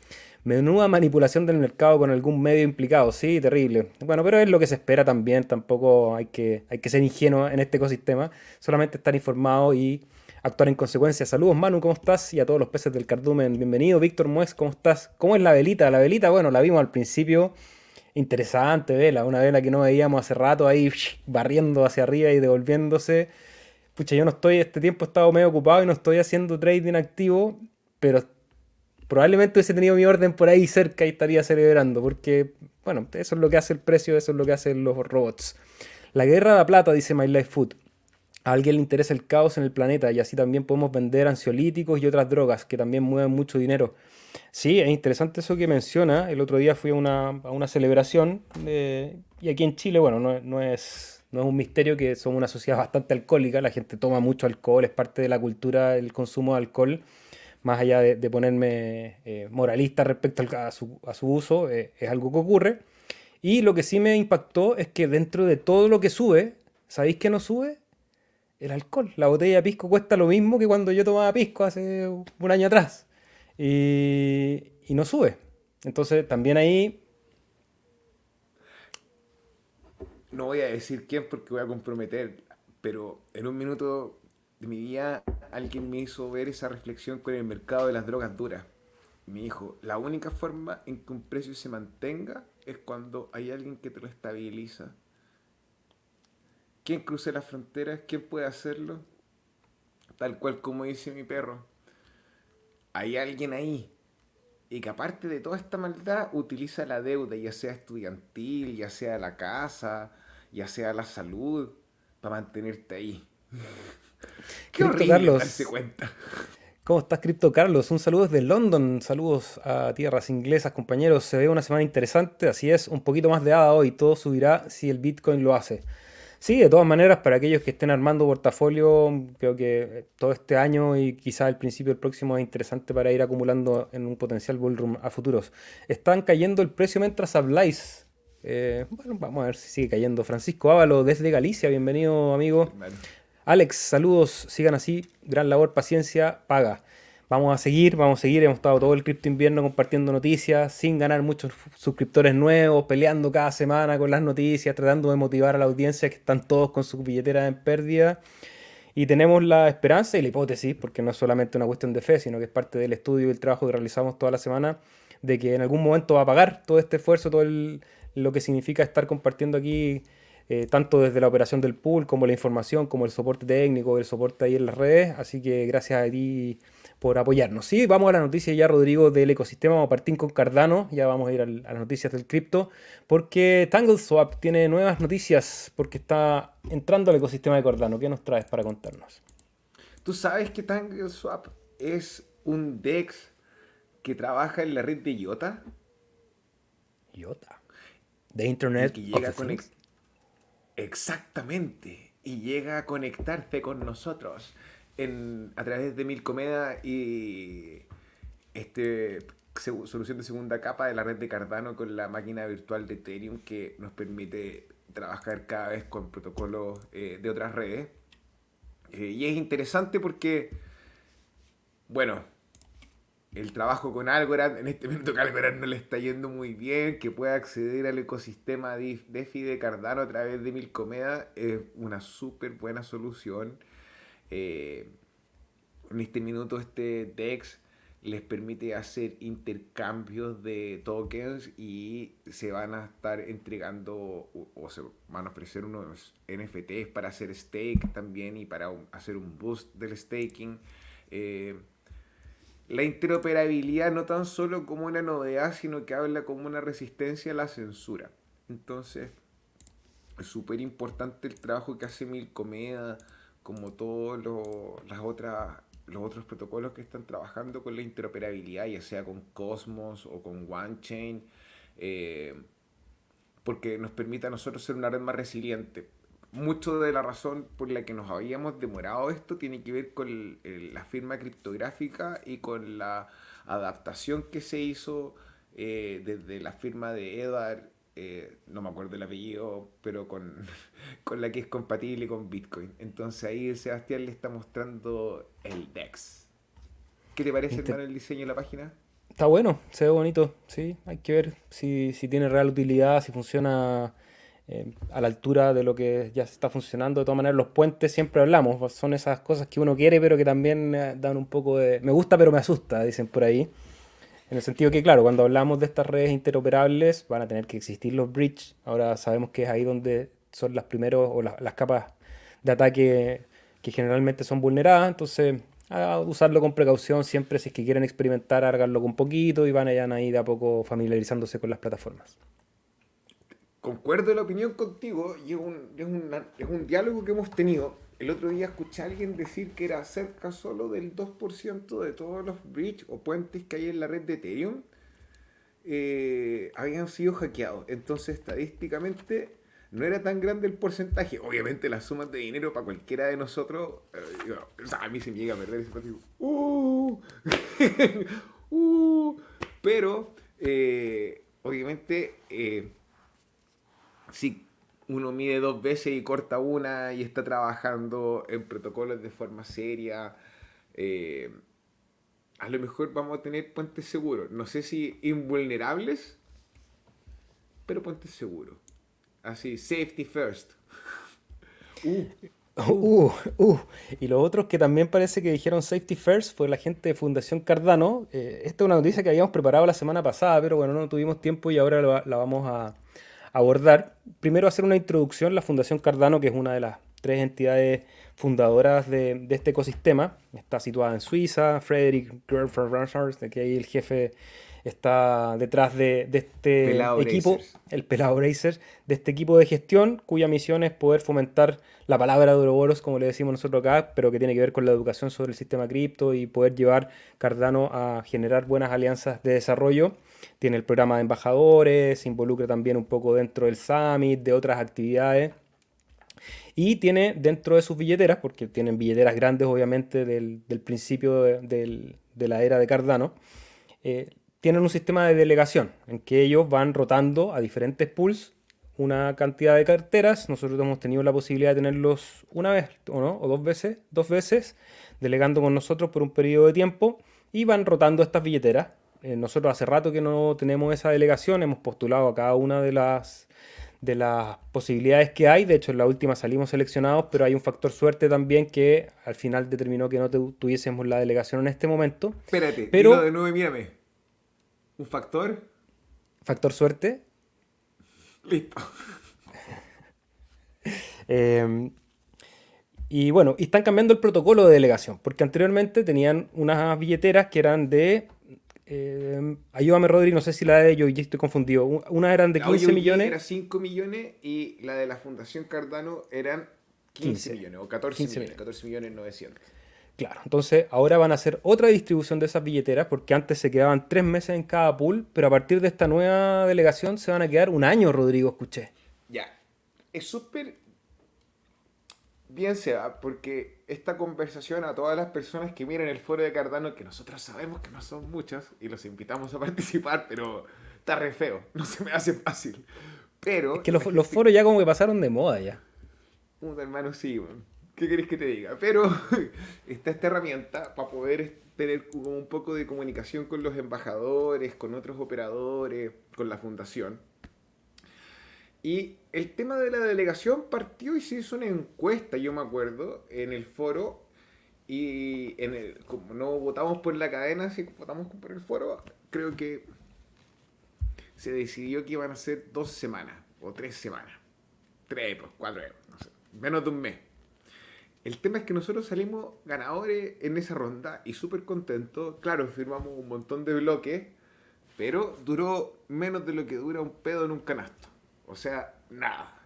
Speaker 1: Menuda manipulación del mercado con algún medio implicado, sí, terrible. Bueno, pero es lo que se espera también, tampoco hay que, hay que ser ingenuo en este ecosistema, solamente estar informado y actuar en consecuencia. Saludos Manu, ¿cómo estás? Y a todos los peces del cardumen, bienvenido. Víctor Muez, ¿cómo estás? ¿Cómo es la velita? La velita, bueno, la vimos al principio, interesante vela, una vela que no veíamos hace rato ahí barriendo hacia arriba y devolviéndose. Pucha, yo no estoy, este tiempo he estado medio ocupado y no estoy haciendo trading activo, pero probablemente hubiese tenido mi orden por ahí cerca y estaría celebrando, porque, bueno, eso es lo que hace el precio, eso es lo que hacen los robots. La guerra de la plata, dice My Life Food. A alguien le interesa el caos en el planeta y así también podemos vender ansiolíticos y otras drogas que también mueven mucho dinero. Sí, es interesante eso que menciona. El otro día fui a una, celebración y aquí en Chile, bueno, no, no, es, no es un misterio que somos una sociedad bastante alcohólica, la gente toma mucho alcohol, es parte de la cultura el consumo de alcohol más allá de, ponerme eh, moralista respecto a, su, uso, eh, es algo que ocurre. Y lo que sí me impactó es que dentro de todo lo que sube, ¿sabéis qué no sube? El alcohol. La botella de pisco cuesta lo mismo que cuando yo tomaba pisco hace un año atrás. Y no sube. Entonces también ahí...
Speaker 2: No voy a decir quién porque voy a comprometer, pero en un minuto de mi vida alguien me hizo ver esa reflexión con el mercado de las drogas duras. Me dijo, la única forma en que un precio se mantenga es cuando hay alguien que te lo estabiliza. ¿Quién cruce las fronteras? ¿Quién puede hacerlo? Tal cual como dice mi perro. Hay alguien ahí. Y que aparte de toda esta maldad utiliza la deuda, ya sea estudiantil, ya sea la casa, ya sea la salud, para mantenerte ahí.
Speaker 1: Qué horrible Carlos. cuenta. ¿Cómo estás, Cripto Carlos? Un saludo desde London. Saludos a tierras inglesas, compañeros. Se ve una semana interesante, así es. Un poquito más de hada hoy. Todo subirá si el Bitcoin lo hace. Sí, de todas maneras, para aquellos que estén armando portafolio, creo que todo este año y quizá el principio del próximo es interesante para ir acumulando en un potencial bullroom a futuros. Están cayendo el precio mientras habláis. Eh, bueno, vamos a ver si sigue cayendo. Francisco Ávalo desde Galicia, bienvenido amigo. Alex, saludos, sigan así, gran labor, paciencia, paga. Vamos a seguir, vamos a seguir, hemos estado todo el cripto invierno compartiendo noticias, sin ganar muchos suscriptores nuevos, peleando cada semana con las noticias, tratando de motivar a la audiencia que están todos con sus billeteras en pérdida. Y tenemos la esperanza y la hipótesis, porque no es solamente una cuestión de fe, sino que es parte del estudio y el trabajo que realizamos toda la semana, de que en algún momento va a pagar todo este esfuerzo, todo lo que significa estar compartiendo aquí eh, tanto desde la operación del pool como la información, como el soporte técnico, el soporte ahí en las redes. Así que gracias a ti por apoyarnos. Sí, vamos a la noticia ya, Rodrigo, del ecosistema. Vamos a partir con Cardano. Ya vamos a ir a las noticias del cripto. Porque TangleSwap tiene nuevas noticias porque está entrando al ecosistema de Cardano. ¿Qué nos traes para contarnos?
Speaker 2: Tú sabes que TangleSwap es un DEX que trabaja en la red de IOTA.
Speaker 1: IOTA. De Internet.
Speaker 2: que llega con Exactamente. Y llega a conectarse con nosotros en, a través de Milcomeda y este solución de segunda capa de la red de Cardano con la máquina virtual de Ethereum que nos permite trabajar cada vez con protocolos eh, de otras redes. Eh, y es interesante porque, bueno, el trabajo con Algorand, en este momento que Algorand no le está yendo muy bien, que pueda acceder al ecosistema DeFi de Cardano a través de Milcomeda, es una súper buena solución. Eh, en este minuto este DEX les permite hacer intercambios de tokens y se van a estar entregando o, se van a ofrecer unos NFTs para hacer stake también y para hacer un boost del staking. Eh, la interoperabilidad no tan solo como una novedad, sino que habla como una resistencia a la censura. Entonces, es súper importante el trabajo que hace Milcomeda, como todos las otras, los otros protocolos que están trabajando con la interoperabilidad, ya sea con Cosmos o con OneChain, eh, porque nos permite a nosotros ser una red más resiliente. Mucho de la razón por la que nos habíamos demorado esto tiene que ver con la firma criptográfica y con la adaptación que se hizo eh, desde la firma de Edward, eh, no me acuerdo el apellido, pero con, con la que es compatible con Bitcoin. Entonces ahí Sebastián le está mostrando el DEX. ¿Qué te parece, hermano, el diseño de la página?
Speaker 1: Está bueno, se ve bonito, sí. Hay que ver si, si tiene real utilidad, si funciona eh, a la altura de lo que ya está funcionando. De todas maneras, los puentes siempre hablamos, son esas cosas que uno quiere, pero que también eh, dan un poco de... Me gusta, pero me asusta, dicen por ahí. En el sentido que, claro, cuando hablamos de estas redes interoperables, van a tener que existir los bridge. Ahora sabemos que es ahí donde son las primeros o las capas de ataque que generalmente son vulneradas. Entonces, usarlo con precaución siempre si es que quieren experimentar, háganlo con poquito y van allá ahí de a poco familiarizándose con las plataformas
Speaker 2: concuerdo la opinión contigo y es un, es, es un diálogo que hemos tenido. El otro día escuché a alguien decir que era cerca solo del 2% de todos los bridges o puentes que hay en la red de Ethereum eh, habían sido hackeados. Entonces, estadísticamente, no era tan grande el porcentaje. Obviamente, las sumas de dinero para cualquiera de nosotros, eh, a mí se me llega a perder ese partido. Uh, uh, pero, eh, obviamente, si uno mide dos veces y corta una y está trabajando en protocolos de forma seria, eh, a lo mejor vamos a tener puentes seguros. No sé si invulnerables, pero puentes seguros. Así, safety first.
Speaker 1: Uh. Uh, uh. Y los otros que también parece que dijeron safety first fue la gente de Fundación Cardano. Eh, esta es una noticia que habíamos preparado la semana pasada, pero bueno, no tuvimos tiempo y ahora la vamos a, abordar. Primero hacer una introducción, la Fundación Cardano, que es una de las tres entidades fundadoras de, este ecosistema. Está situada en Suiza, Frederick Gerfer de que ahí el jefe está detrás de, este equipo, el Pelado Racer, de este equipo de gestión, cuya misión es poder fomentar la palabra de Ouroboros, como le decimos nosotros acá, pero que tiene que ver con la educación sobre el sistema cripto y poder llevar Cardano a generar buenas alianzas de desarrollo tiene el programa de embajadores, se involucra también un poco dentro del summit, de otras actividades. Y tiene dentro de sus billeteras, porque tienen billeteras grandes obviamente del, principio de, la era de Cardano, eh, tienen un sistema de delegación en que ellos van rotando a diferentes pools una cantidad de carteras. Nosotros hemos tenido la posibilidad de tenerlos una vez o no, o dos veces, dos veces, delegando con nosotros por un periodo de tiempo y van rotando estas billeteras eh, nosotros hace rato que no tenemos esa delegación, hemos postulado a cada una de las, de las posibilidades que hay. De hecho, en la última salimos seleccionados, pero hay un factor suerte también que al final determinó que no tuviésemos la delegación en este momento.
Speaker 2: Espérate, pero de nuevo, mírame. ¿Un factor?
Speaker 1: ¿Factor suerte?
Speaker 2: Listo.
Speaker 1: Em, y bueno, y están cambiando el protocolo de delegación, porque anteriormente tenían unas billeteras que eran de eh, ayúdame, Rodri, no sé si la de yo ya estoy confundido. Una eran de 15 millones.
Speaker 2: Era 5 millones y la de la Fundación Cardano eran 15, millones o 14 millones, 14 millones 900.
Speaker 1: Claro, entonces ahora van a hacer otra distribución de esas billeteras porque antes se quedaban tres meses en cada pool, pero a partir de esta nueva delegación se van a quedar un año, Rodrigo, escuché.
Speaker 2: Ya, es súper bien sea, porque esta conversación a todas las personas que miren el foro de Cardano, que nosotros sabemos que no son muchas, y los invitamos a participar, pero está re feo, no se me hace fácil. Pero...
Speaker 1: Es que los, foros ya como que pasaron de moda ya.
Speaker 2: Un hermano, sí, ¿qué querés que te diga? Pero está esta herramienta para poder tener un poco de comunicación con los embajadores, con otros operadores, con la fundación. Y el tema de la delegación partió y se hizo una encuesta, yo me acuerdo, en el foro. Y en el, como no votamos por la cadena, si votamos por el foro, creo que se decidió que iban a ser dos semanas o tres semanas. Tres, pues, cuatro, no sé, menos de un mes. El tema es que nosotros salimos ganadores en esa ronda y súper contentos. Claro, firmamos un montón de bloques, pero duró menos de lo que dura un pedo en un canasto. O sea, nada.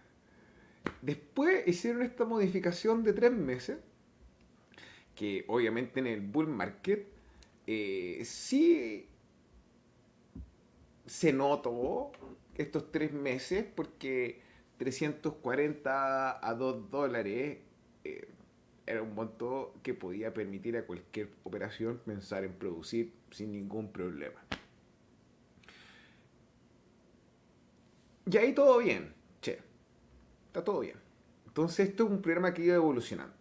Speaker 2: Después hicieron esta modificación de tres meses, que obviamente en el bull market eh, sí se notó estos tres meses porque 340 a 2 dólares eh, era un monto que podía permitir a cualquier operación pensar en producir sin ningún problema. Y ahí todo bien, che, está todo bien. Entonces esto es un programa que iba evolucionando.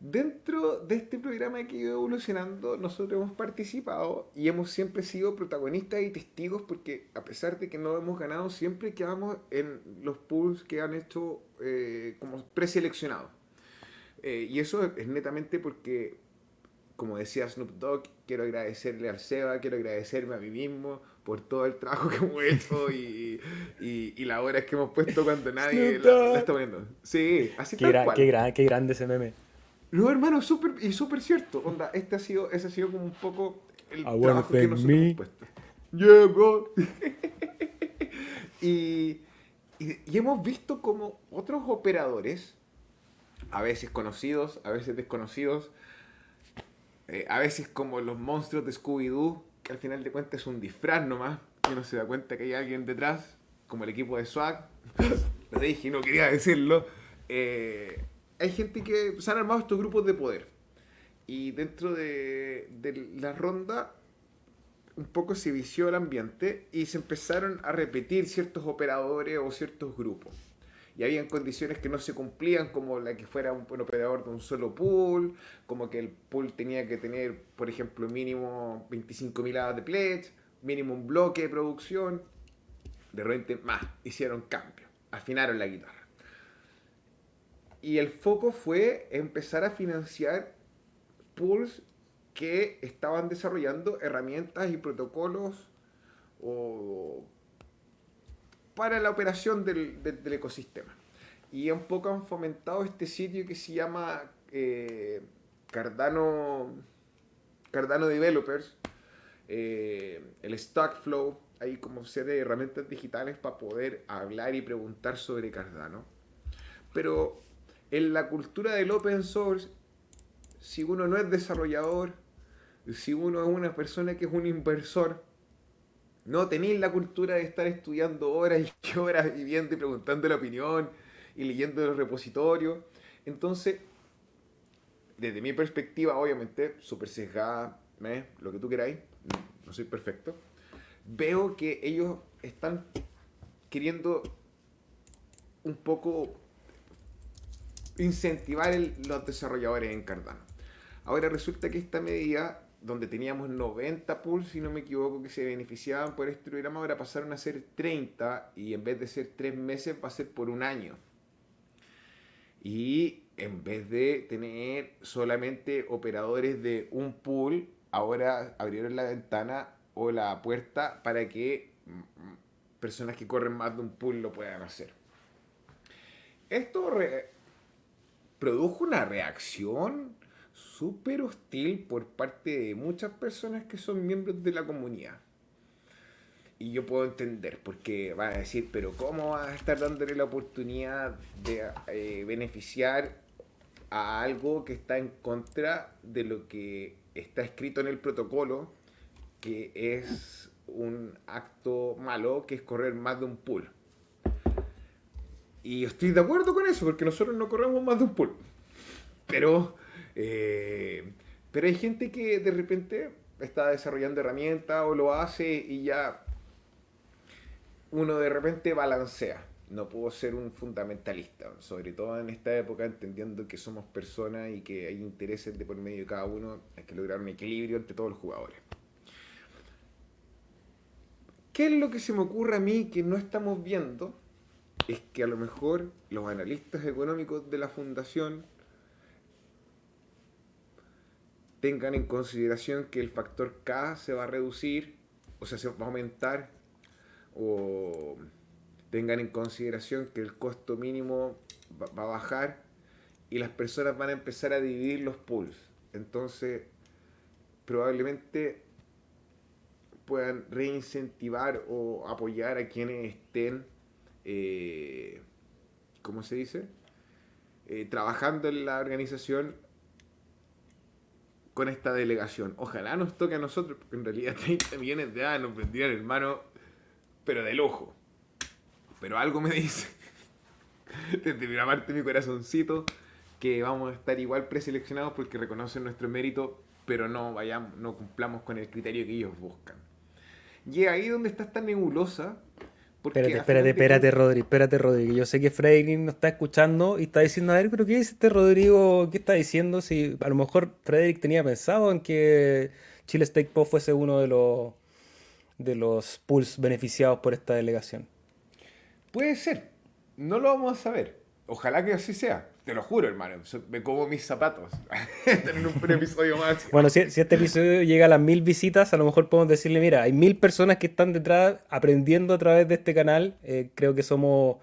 Speaker 2: Dentro de este programa que iba evolucionando, nosotros hemos participado y hemos siempre sido protagonistas y testigos porque a pesar de que no hemos ganado, siempre quedamos en los pools que han hecho eh, como preseleccionados. Eh, y eso es netamente porque, como decía Snoop Dogg, quiero agradecerle al Seba, quiero agradecerme a mí mismo por todo el trabajo que hemos hecho y, y, las horas que hemos puesto cuando nadie la, está poniendo. Sí, así
Speaker 1: qué, tal cual. Qué, qué, grande ese meme.
Speaker 2: No, hermano, súper y súper cierto. Onda, este ha sido, ese ha sido como un poco el trabajo que nosotros hemos puesto. Yeah, bro. y, y hemos visto como otros operadores a veces conocidos, a veces desconocidos, eh, a veces como los monstruos de Scooby-Doo, al final de cuentas es un disfraz nomás, y uno se da cuenta que hay alguien detrás, como el equipo de SWAG, lo dije y no quería decirlo, eh, hay gente que se han armado estos grupos de poder. Y dentro de, de la ronda un poco se vició el ambiente y se empezaron a repetir ciertos operadores o ciertos grupos y habían condiciones que no se cumplían, como la que fuera un, operador de un solo pool, como que el pool tenía que tener, por ejemplo, mínimo 25.000 hadas de pledge, mínimo un bloque de producción. De repente, más, hicieron cambio, afinaron la guitarra. Y el foco fue empezar a financiar pools que estaban desarrollando herramientas y protocolos o para la operación del, ecosistema. Y un poco han fomentado este sitio que se llama eh, Cardano, Cardano Developers, eh, el Stockflow, hay como serie de herramientas digitales para poder hablar y preguntar sobre Cardano. Pero en la cultura del open source, si uno no es desarrollador, si uno es una persona que es un inversor, no tenéis la cultura de estar estudiando horas y horas viviendo y preguntando la opinión y leyendo los repositorios. Entonces, desde mi perspectiva, obviamente, súper sesgada, lo que tú queráis, no, soy perfecto, veo que ellos están queriendo un poco incentivar los desarrolladores en Cardano. Ahora resulta que esta medida donde teníamos 90 pools, si no me equivoco, que se beneficiaban por este programa, ahora pasaron a ser 30 y en vez de ser 3 meses va a ser por un año. Y en vez de tener solamente operadores de un pool, ahora abrieron la ventana o la puerta para que personas que corren más de un pool lo puedan hacer. Esto produjo una reacción súper hostil por parte de muchas personas que son miembros de la comunidad. Y yo puedo entender, porque van a decir, pero ¿cómo vas a estar dándole la oportunidad de eh, beneficiar a algo que está en contra de lo que está escrito en el protocolo, que es un acto malo, que es correr más de un pool? Y estoy de acuerdo con eso, porque nosotros no corremos más de un pool. Pero eh, pero hay gente que de repente está desarrollando herramientas o lo hace y ya uno de repente balancea. No puedo ser un fundamentalista, sobre todo en esta época, entendiendo que somos personas y que hay intereses de por medio de cada uno, hay que lograr un equilibrio entre todos los jugadores. ¿Qué es lo que se me ocurre a mí que no estamos viendo? Es que a lo mejor los analistas económicos de la fundación tengan en consideración que el factor K se va a reducir, o sea, se va a aumentar, o tengan en consideración que el costo mínimo va, a bajar y las personas van a empezar a dividir los pools. Entonces, probablemente puedan reincentivar o apoyar a quienes estén, eh, ¿cómo se dice? Eh, trabajando en la organización con esta delegación. Ojalá nos toque a nosotros, porque en realidad 30 millones de hadas nos vendrían, hermano, pero de lujo. Pero algo me dice desde mi parte mi corazoncito, que vamos a estar igual preseleccionados porque reconocen nuestro mérito, pero no vayamos, no cumplamos con el criterio que ellos buscan. Y ahí donde está esta nebulosa.
Speaker 1: Porque espérate, espérate, espérate, Rodri, espérate, Rodri. Yo sé que Frederick nos está escuchando y está diciendo, a ver, pero ¿qué dice este Rodrigo? ¿Qué está diciendo? Si a lo mejor Frederick tenía pensado en que Chile State Pop fuese uno de los de los pools beneficiados por esta delegación.
Speaker 2: Puede ser, no lo vamos a saber. Ojalá que así sea. Te lo juro, hermano. Me como mis zapatos. Tener un episodio más.
Speaker 1: Bueno, si, este episodio llega a las mil visitas, a lo mejor podemos decirle, mira, hay mil personas que están detrás aprendiendo a través de este canal. Eh, creo que somos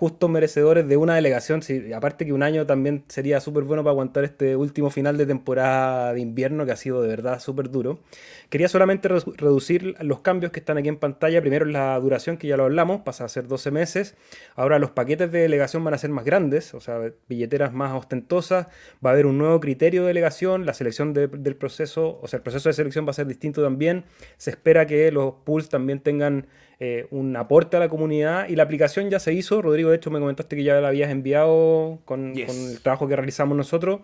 Speaker 1: justos merecedores de una delegación. Aparte que un año también sería súper bueno para aguantar este último final de temporada de invierno que ha sido de verdad súper duro. Quería solamente reducir los cambios que están aquí en pantalla. Primero la duración, que ya lo hablamos, pasa a ser 12 meses. Ahora los paquetes de delegación van a ser más grandes, o sea, billeteras más ostentosas. Va a haber un nuevo criterio de delegación. La selección del proceso, o sea, el proceso de selección va a ser distinto también. Se espera que los pools también tengan eh, un aporte a la comunidad y la aplicación ya se hizo. Rodrigo, de hecho, me comentaste que ya la habías enviado con, el trabajo que realizamos nosotros.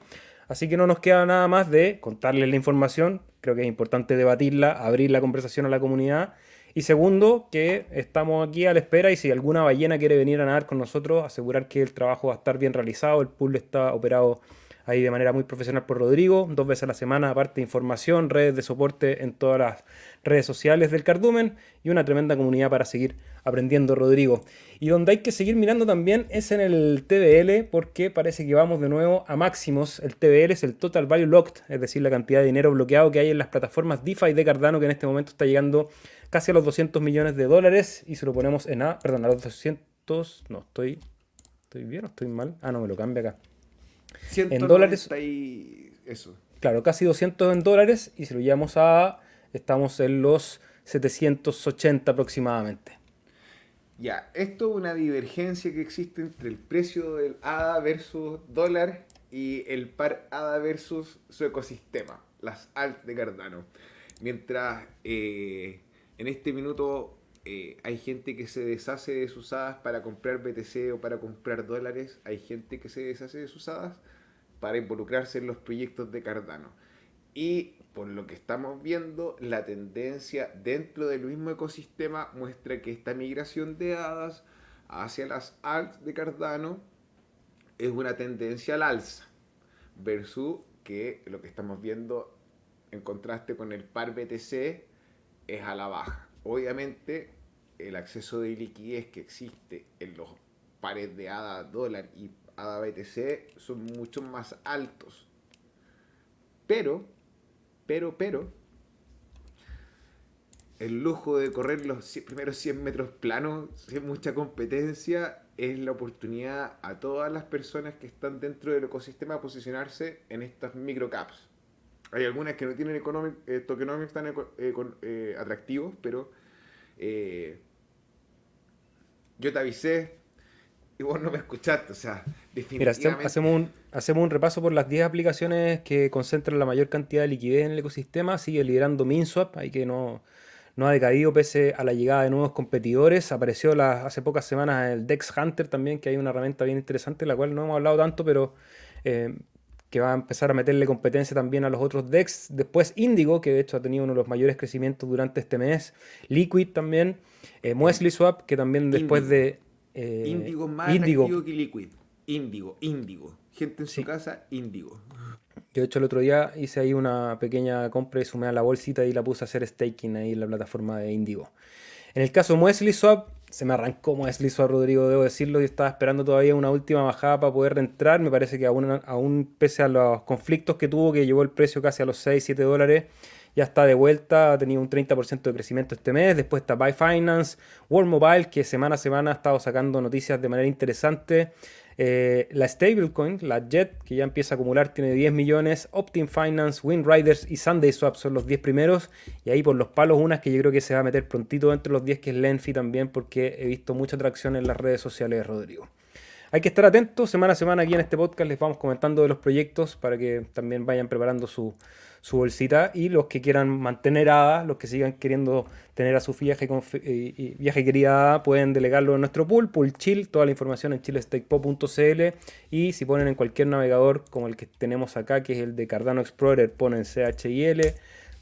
Speaker 1: Así que no nos queda nada más de contarles la información. Creo que es importante debatirla, abrir la conversación a la comunidad. Y segundo, que estamos aquí a la espera y si alguna ballena quiere venir a nadar con nosotros, asegurar que el trabajo va a estar bien realizado, el pool está operado ahí de manera muy profesional por Rodrigo, dos veces a la semana, aparte de información, redes de soporte en todas las redes sociales del Cardumen y una tremenda comunidad para seguir aprendiendo, Rodrigo. Y donde hay que seguir mirando también es en el TBL, porque parece que vamos de nuevo a máximos. El TBL es el Total Value Locked, es decir, la cantidad de dinero bloqueado que hay en las plataformas DeFi de Cardano, que en este momento está llegando casi a los 200 millones de dólares. Y se lo ponemos en A, perdón, a los 200, no, estoy, estoy bien o estoy mal. Ah, no, me lo cambia acá
Speaker 2: en dólares. eso.
Speaker 1: Claro, casi 200 en dólares y si lo llevamos a. Estamos en los 780 aproximadamente.
Speaker 2: Ya, esto es una divergencia que existe entre el precio del ADA versus dólar y el par ADA versus su ecosistema, las alt de Cardano. Mientras eh, en este minuto eh, hay gente que se deshace de sus hadas para comprar BTC o para comprar dólares, hay gente que se deshace de sus hadas para involucrarse en los proyectos de Cardano. Y por lo que estamos viendo, la tendencia dentro del mismo ecosistema muestra que esta migración de hadas hacia las alts de Cardano es una tendencia al alza, versus que lo que estamos viendo en contraste con el par BTC es a la baja. Obviamente, el acceso de liquidez que existe en los pares de ADA dólar y ADA BTC son mucho más altos. Pero, pero, pero, el lujo de correr los primeros 100 metros planos sin mucha competencia es la oportunidad a todas las personas que están dentro del ecosistema a posicionarse en estas microcaps. Hay algunas que no tienen eh, tokenomics tan eh, eh, atractivos, pero yo te avisé, y vos no me escuchaste, o sea.
Speaker 1: Mira, hacemos un, hacemos un repaso por las 10 aplicaciones que concentran la mayor cantidad de liquidez en el ecosistema. Sigue liderando MinSwap, ahí que no, no ha decaído pese a la llegada de nuevos competidores. Apareció hace pocas semanas el Dex Hunter también, que hay una herramienta bien interesante, la cual no hemos hablado tanto, pero eh, que va a empezar a meterle competencia también a los otros DEX. Después Indigo, que de hecho ha tenido uno de los mayores crecimientos durante este mes. Liquid también. Eh, Swap, que también después de
Speaker 2: eh, índigo más Indigo. que Liquid. Índigo, Índigo. Gente en su casa, Índigo.
Speaker 1: Yo, de hecho, el otro día hice ahí una pequeña compra y sumé a la bolsita y la puse a hacer staking ahí en la plataforma de Indigo. En el caso de Muesli Swap, se me arrancó Muesli Swap, Rodrigo, debo decirlo, y estaba esperando todavía una última bajada para poder reentrar. Me parece que aún, aún pese a los conflictos que tuvo, que llevó el precio casi a los 6, 7 dólares, ya está de vuelta, ha tenido un 30% de crecimiento este mes. Después está Buy Finance, World Mobile, que semana a semana ha estado sacando noticias de manera interesante. Eh, la stablecoin, la JET, que ya empieza a acumular, tiene 10 millones. Optim Finance, Riders y Sunday Swap son los 10 primeros. Y ahí por los palos, unas que yo creo que se va a meter prontito entre los 10, que es Lenfi también, porque he visto mucha atracción en las redes sociales de Rodrigo. hay que estar atentos. Semana a semana aquí en este podcast les vamos comentando de los proyectos para que también vayan preparando su, su bolsita. Y los que quieran mantener ADA, los que sigan queriendo tener a su viaje, y viaje querida pueden delegarlo en nuestro pool, Pool Chill. Toda la información en chilestakepo.cl. Y si ponen en cualquier navegador como el que tenemos acá, que es el de Cardano Explorer, ponen CHIL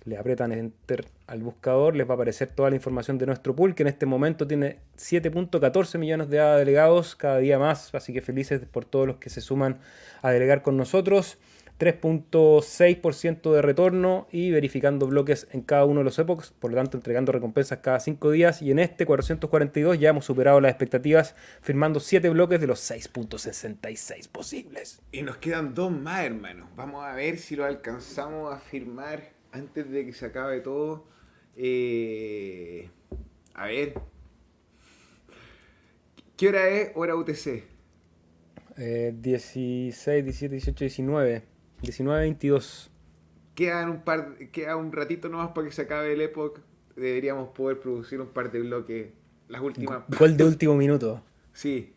Speaker 1: le apretan Enter al buscador, les va a aparecer toda la información de nuestro pool, que en este momento tiene 7.14 millones de delegados, cada día más, así que felices por todos los que se suman a delegar con nosotros. 3.6% de retorno y verificando bloques en cada uno de los epochs, por lo tanto entregando recompensas cada 5 días. Y en este 442 ya hemos superado las expectativas firmando 7 bloques de los 6.66 posibles.
Speaker 2: Y nos quedan dos más hermanos, vamos a ver si lo alcanzamos a firmar antes de que se acabe todo, eh, a ver, ¿qué hora es hora UTC?
Speaker 1: Eh, 16, 17, 18, 19, 19, 22.
Speaker 2: Quedan un, par, queda un ratito nomás para que se acabe el Epoch. Deberíamos poder producir un par de bloques. Las últimas.
Speaker 1: Gol de último minuto.
Speaker 2: Sí.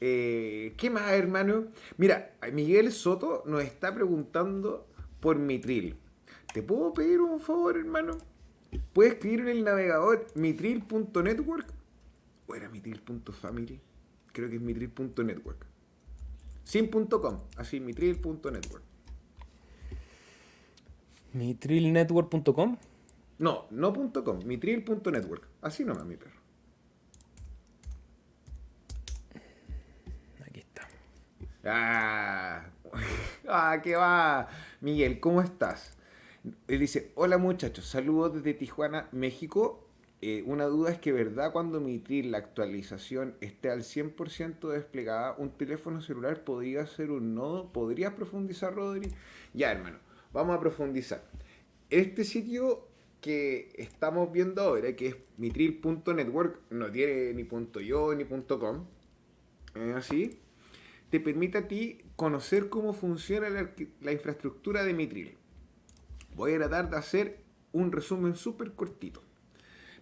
Speaker 2: Eh, ¿Qué más, hermano? Mira, Miguel Soto nos está preguntando por Mitril. ¿Te puedo pedir un favor, hermano? ¿Puedes escribir en el navegador mitril.network? ¿O era mitril.family? Creo que es mitril.network. Sin .com, así mitril.network.
Speaker 1: ¿Mitrilnetwork.com?
Speaker 2: No, no .com, mitril.network. Así nomás, mi perro.
Speaker 1: Aquí está.
Speaker 2: Ah, ah, qué va. Miguel, ¿cómo estás? Él dice, hola muchachos, saludos desde Tijuana, México. Eh, una duda es que, ¿verdad? Cuando emitir la actualización esté al 100% desplegada, un teléfono celular podría ser un nodo. ¿Podrías profundizar, Rodri? Ya, hermano, vamos a profundizar. Este sitio que estamos viendo ahora, que es mitril.network, no tiene ni .yo ni .com, ¿Es así, te permite a ti conocer cómo funciona la, la infraestructura de Mitril. Voy a tratar de hacer un resumen súper cortito.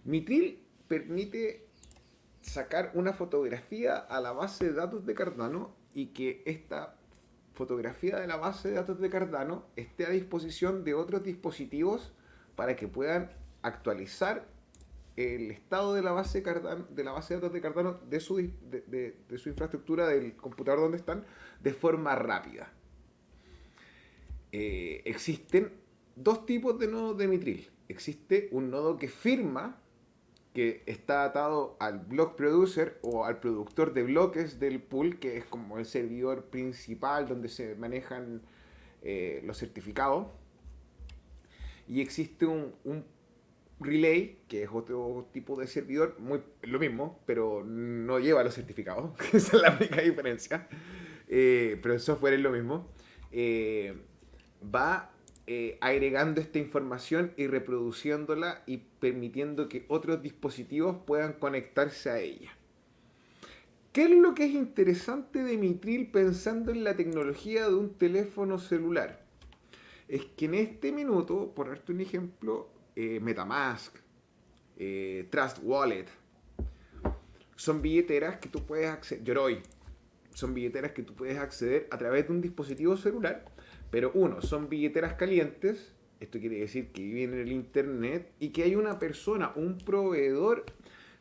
Speaker 2: Mitril permite sacar una fotografía a la base de datos de Cardano y que esta fotografía de la base de datos de Cardano esté a disposición de otros dispositivos para que puedan actualizar el estado de la base, de, la base de datos de Cardano de su, de, su infraestructura del computador donde están de forma rápida. Eh, existen dos tipos de nodos de Mitril. Existe un nodo que firma, que está atado al block producer o al productor de bloques del pool, que es como el servidor principal donde se manejan eh, los certificados. Y existe un, relay, que es otro tipo de servidor, muy lo mismo, pero no lleva los certificados. Esa es la única diferencia. Eh, pero el software es lo mismo. Eh, va eh, agregando esta información y reproduciéndola y permitiendo que otros dispositivos puedan conectarse a ella. ¿Qué es lo que es interesante de Mitril pensando en la tecnología de un teléfono celular? Es que en este minuto, por darte un ejemplo, eh, Metamask, eh, Trust Wallet, son billeteras que tú puedes acceder, Yoroi, son billeteras que tú puedes acceder a través de un dispositivo celular pero uno, son billeteras calientes, esto quiere decir que viven en el Internet y que hay una persona, un proveedor,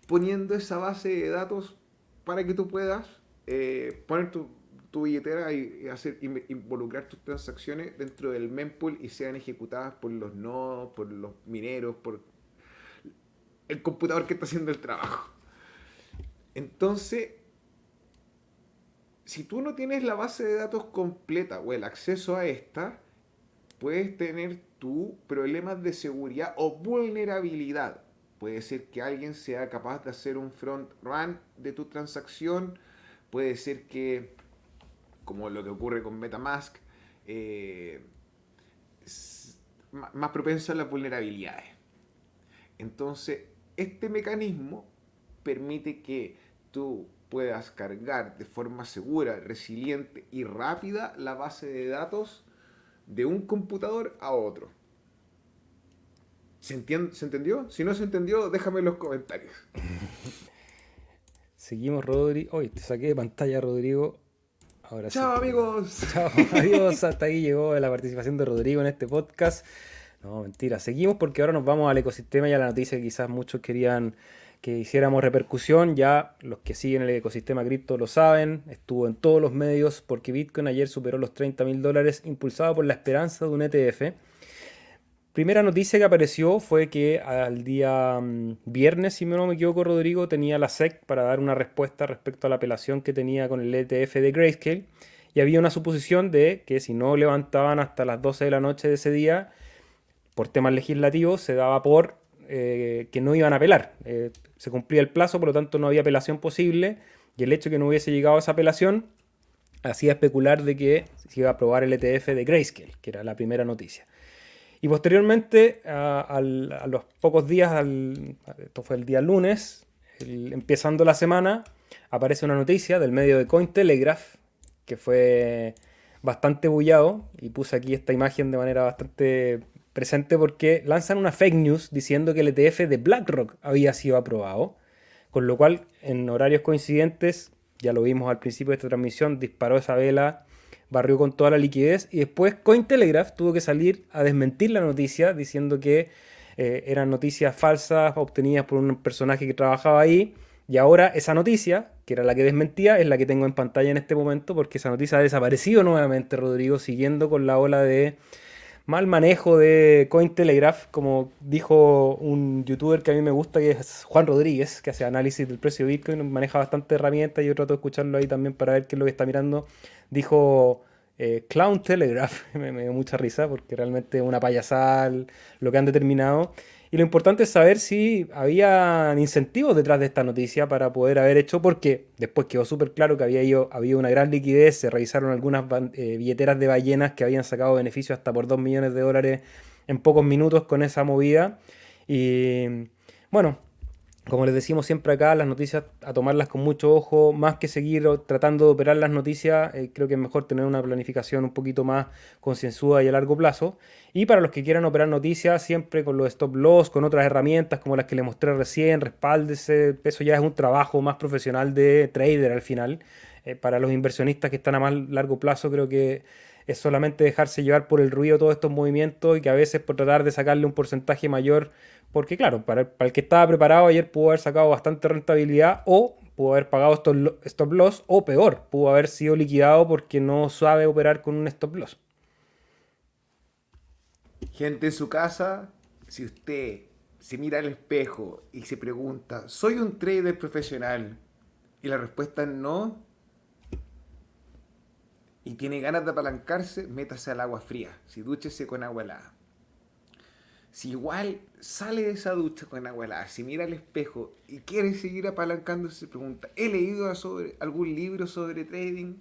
Speaker 2: poniendo esa base de datos para que tú puedas eh, poner tu, billetera y, hacer involucrar tus transacciones dentro del mempool y sean ejecutadas por los nodos, por los mineros, por el computador que está haciendo el trabajo. Entonces, si tú no tienes la base de datos completa o el acceso a esta, puedes tener tú problemas de seguridad o vulnerabilidad. Puede ser que alguien sea capaz de hacer un front run de tu transacción. Puede ser que, como lo que ocurre con Metamask, eh, más propenso a las vulnerabilidades. Entonces, este mecanismo permite que tú puedas cargar de forma segura, resiliente y rápida la base de datos de un computador a otro. ¿Se, entendió? Si no se entendió, déjame en los comentarios.
Speaker 1: Seguimos, Rodrigo. Hoy te saqué de pantalla, Rodrigo.
Speaker 2: Ahora Chao amigos.
Speaker 1: Chao adiós. Hasta ahí llegó la participación de Rodrigo en este podcast. No, mentira. Seguimos porque ahora nos vamos al ecosistema y a la noticia que quizás muchos querían que hiciéramos repercusión. Ya los que siguen el ecosistema cripto lo saben. Estuvo en todos los medios porque Bitcoin ayer superó los 30 mil dólares impulsado por la esperanza de un ETF. Primera noticia que apareció fue que al día mm, viernes, si no me equivoco, Rodrigo tenía la SEC para dar una respuesta respecto a la apelación que tenía con el ETF de Grayscale. Y había una suposición de que si no levantaban hasta las 12 de la noche de ese día, por temas legislativos, se daba por eh, que no iban a apelar. Eh, se cumplía el plazo, por lo tanto no había apelación posible. Y el hecho de que no hubiese llegado a esa apelación hacía especular de que se iba a aprobar el ETF de Grayscale, que era la primera noticia. Y posteriormente, a, los pocos días, esto fue el día lunes, empezando la semana, aparece una noticia del medio de Cointelegraph, que fue bastante bullado, y puse aquí esta imagen de manera bastante presente porque lanzan una fake news diciendo que el ETF de BlackRock había sido aprobado, con lo cual en horarios coincidentes, ya lo vimos al principio de esta transmisión, disparó esa vela barrió con toda la liquidez y después Cointelegraph tuvo que salir a desmentir la noticia diciendo que eh, eran noticias falsas obtenidas por un personaje que trabajaba ahí. Y ahora esa noticia, que era la que desmentía, es la que tengo en pantalla en este momento porque esa noticia ha desaparecido nuevamente, Rodrigo, siguiendo con la ola de mal manejo de Cointelegraph, como dijo un youtuber que a mí me gusta, que es Juan Rodríguez, que hace análisis del precio de Bitcoin, maneja bastante herramientas yo trato de escucharlo ahí también para ver qué es lo que está mirando dijo eh, Clown Telegraph. me, dio mucha risa porque realmente es una payasada lo que han determinado. Y lo importante es saber si había incentivos detrás de esta noticia para poder haber hecho, porque después quedó súper claro que había, había una gran liquidez, se revisaron algunas eh, billeteras de ballenas que habían sacado beneficios hasta por 2 millones de dólares en pocos minutos con esa movida. Y bueno, como les decimos siempre acá, las noticias a tomarlas con mucho ojo, más que seguir tratando de operar las noticias, eh, creo que es mejor tener una planificación un poquito más concienzuda y a largo plazo. Y para los que quieran operar noticias, siempre con los stop loss, con otras herramientas como las que les mostré recién, respáldese, eso ya es un trabajo más profesional de trader al final. Eh, para los inversionistas que están a más largo plazo, creo que es solamente dejarse llevar por el ruido todos estos movimientos y que a veces por tratar de sacarle un porcentaje mayor porque claro, para el, que estaba preparado ayer pudo haber sacado bastante rentabilidad o pudo haber pagado stop, stop loss o peor, pudo haber sido liquidado porque no sabe operar con un stop loss.
Speaker 2: Gente en su casa, si usted se mira al espejo y se pregunta, ¿soy un trader profesional? Y la respuesta es no. Y tiene ganas de apalancarse, métase al agua fría. Si dúchese con agua helada. Si igual sale de esa ducha con agua helada, si mira al espejo y quiere seguir apalancándose, se pregunta, ¿he leído sobre algún libro sobre trading?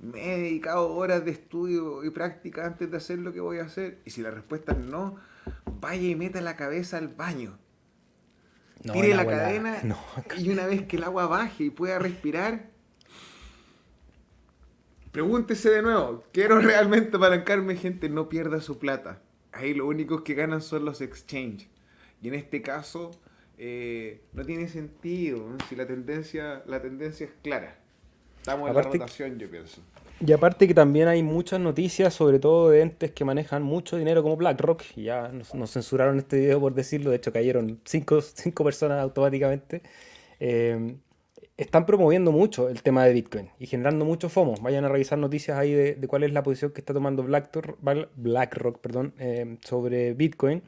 Speaker 2: ¿Me he dedicado horas de estudio y práctica antes de hacer lo que voy a hacer? Y si la respuesta es no, vaya y meta la cabeza al baño. Tire la cadena y una vez que el agua baje y pueda respirar, pregúntese de nuevo, ¿quiero realmente apalancarme, gente? No pierda su plata ahí lo únicos que ganan son los exchange. Y en este caso eh, no tiene sentido, si la tendencia, la tendencia es clara. Estamos en la rotación, yo pienso.
Speaker 1: Y aparte que también hay muchas noticias, sobre todo de entes que manejan mucho dinero como BlackRock, ya nos, censuraron este video por decirlo, de hecho cayeron cinco, cinco personas automáticamente. Eh, están promoviendo mucho el tema de Bitcoin y generando mucho FOMO. Vayan a revisar noticias ahí de, cuál es la posición que está tomando BlackRock, eh, sobre Bitcoin.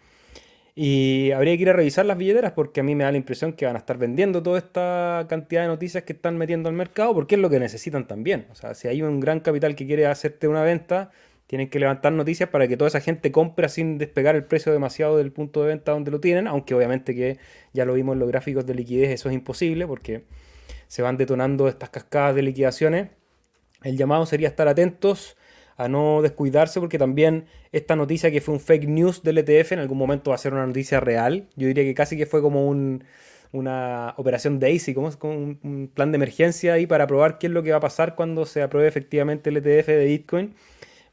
Speaker 1: Y habría que ir a revisar las billeteras porque a mí me da la impresión que van a estar vendiendo toda esta cantidad de noticias que están metiendo al mercado porque es lo que necesitan también. O sea, si hay un gran capital que quiere hacerte una venta, tienen que levantar noticias para que toda esa gente compre sin despegar el precio demasiado del punto de venta donde lo tienen, aunque obviamente que ya lo vimos en los gráficos de liquidez, eso es imposible porque se van detonando estas cascadas de liquidaciones. El llamado sería estar atentos a no descuidarse porque también esta noticia que fue un fake news del ETF en algún momento va a ser una noticia real. Yo diría que casi que fue como una operación Daisy, como, como un, un, plan de emergencia ahí para probar qué es lo que va a pasar cuando se apruebe efectivamente el ETF de Bitcoin.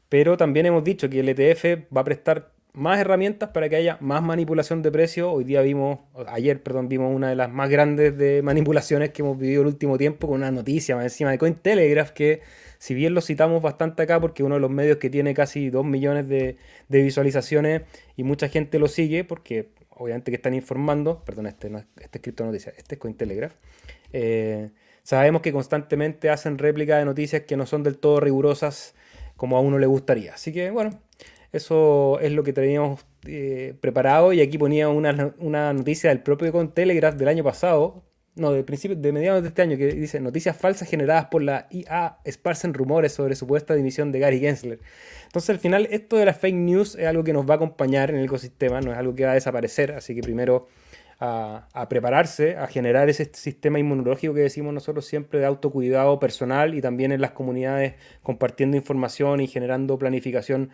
Speaker 1: Pero también hemos dicho que el ETF va a prestar más herramientas para que haya más manipulación de precios. Hoy día vimos, ayer, perdón, vimos una de las más grandes de manipulaciones que hemos vivido el último tiempo con una noticia más encima de Cointelegraph que si bien lo citamos bastante acá porque uno de los medios que tiene casi 2 millones de, visualizaciones y mucha gente lo sigue porque obviamente que están informando, perdón, este no es este escrito noticia, este es Cointelegraph. Eh, sabemos que constantemente hacen réplicas de noticias que no son del todo rigurosas como a uno le gustaría. Así que bueno, eso es lo que teníamos eh, preparado y aquí ponía una, una, noticia del propio con Telegraph del año pasado, no, de principio, de mediados de este año, que dice noticias falsas generadas por la IA esparcen rumores sobre supuesta dimisión de Gary Gensler. Entonces al final esto de las fake news es algo que nos va a acompañar en el ecosistema, no es algo que va a desaparecer, así que primero a, a prepararse, a generar ese sistema inmunológico que decimos nosotros siempre de autocuidado personal y también en las comunidades compartiendo información y generando planificación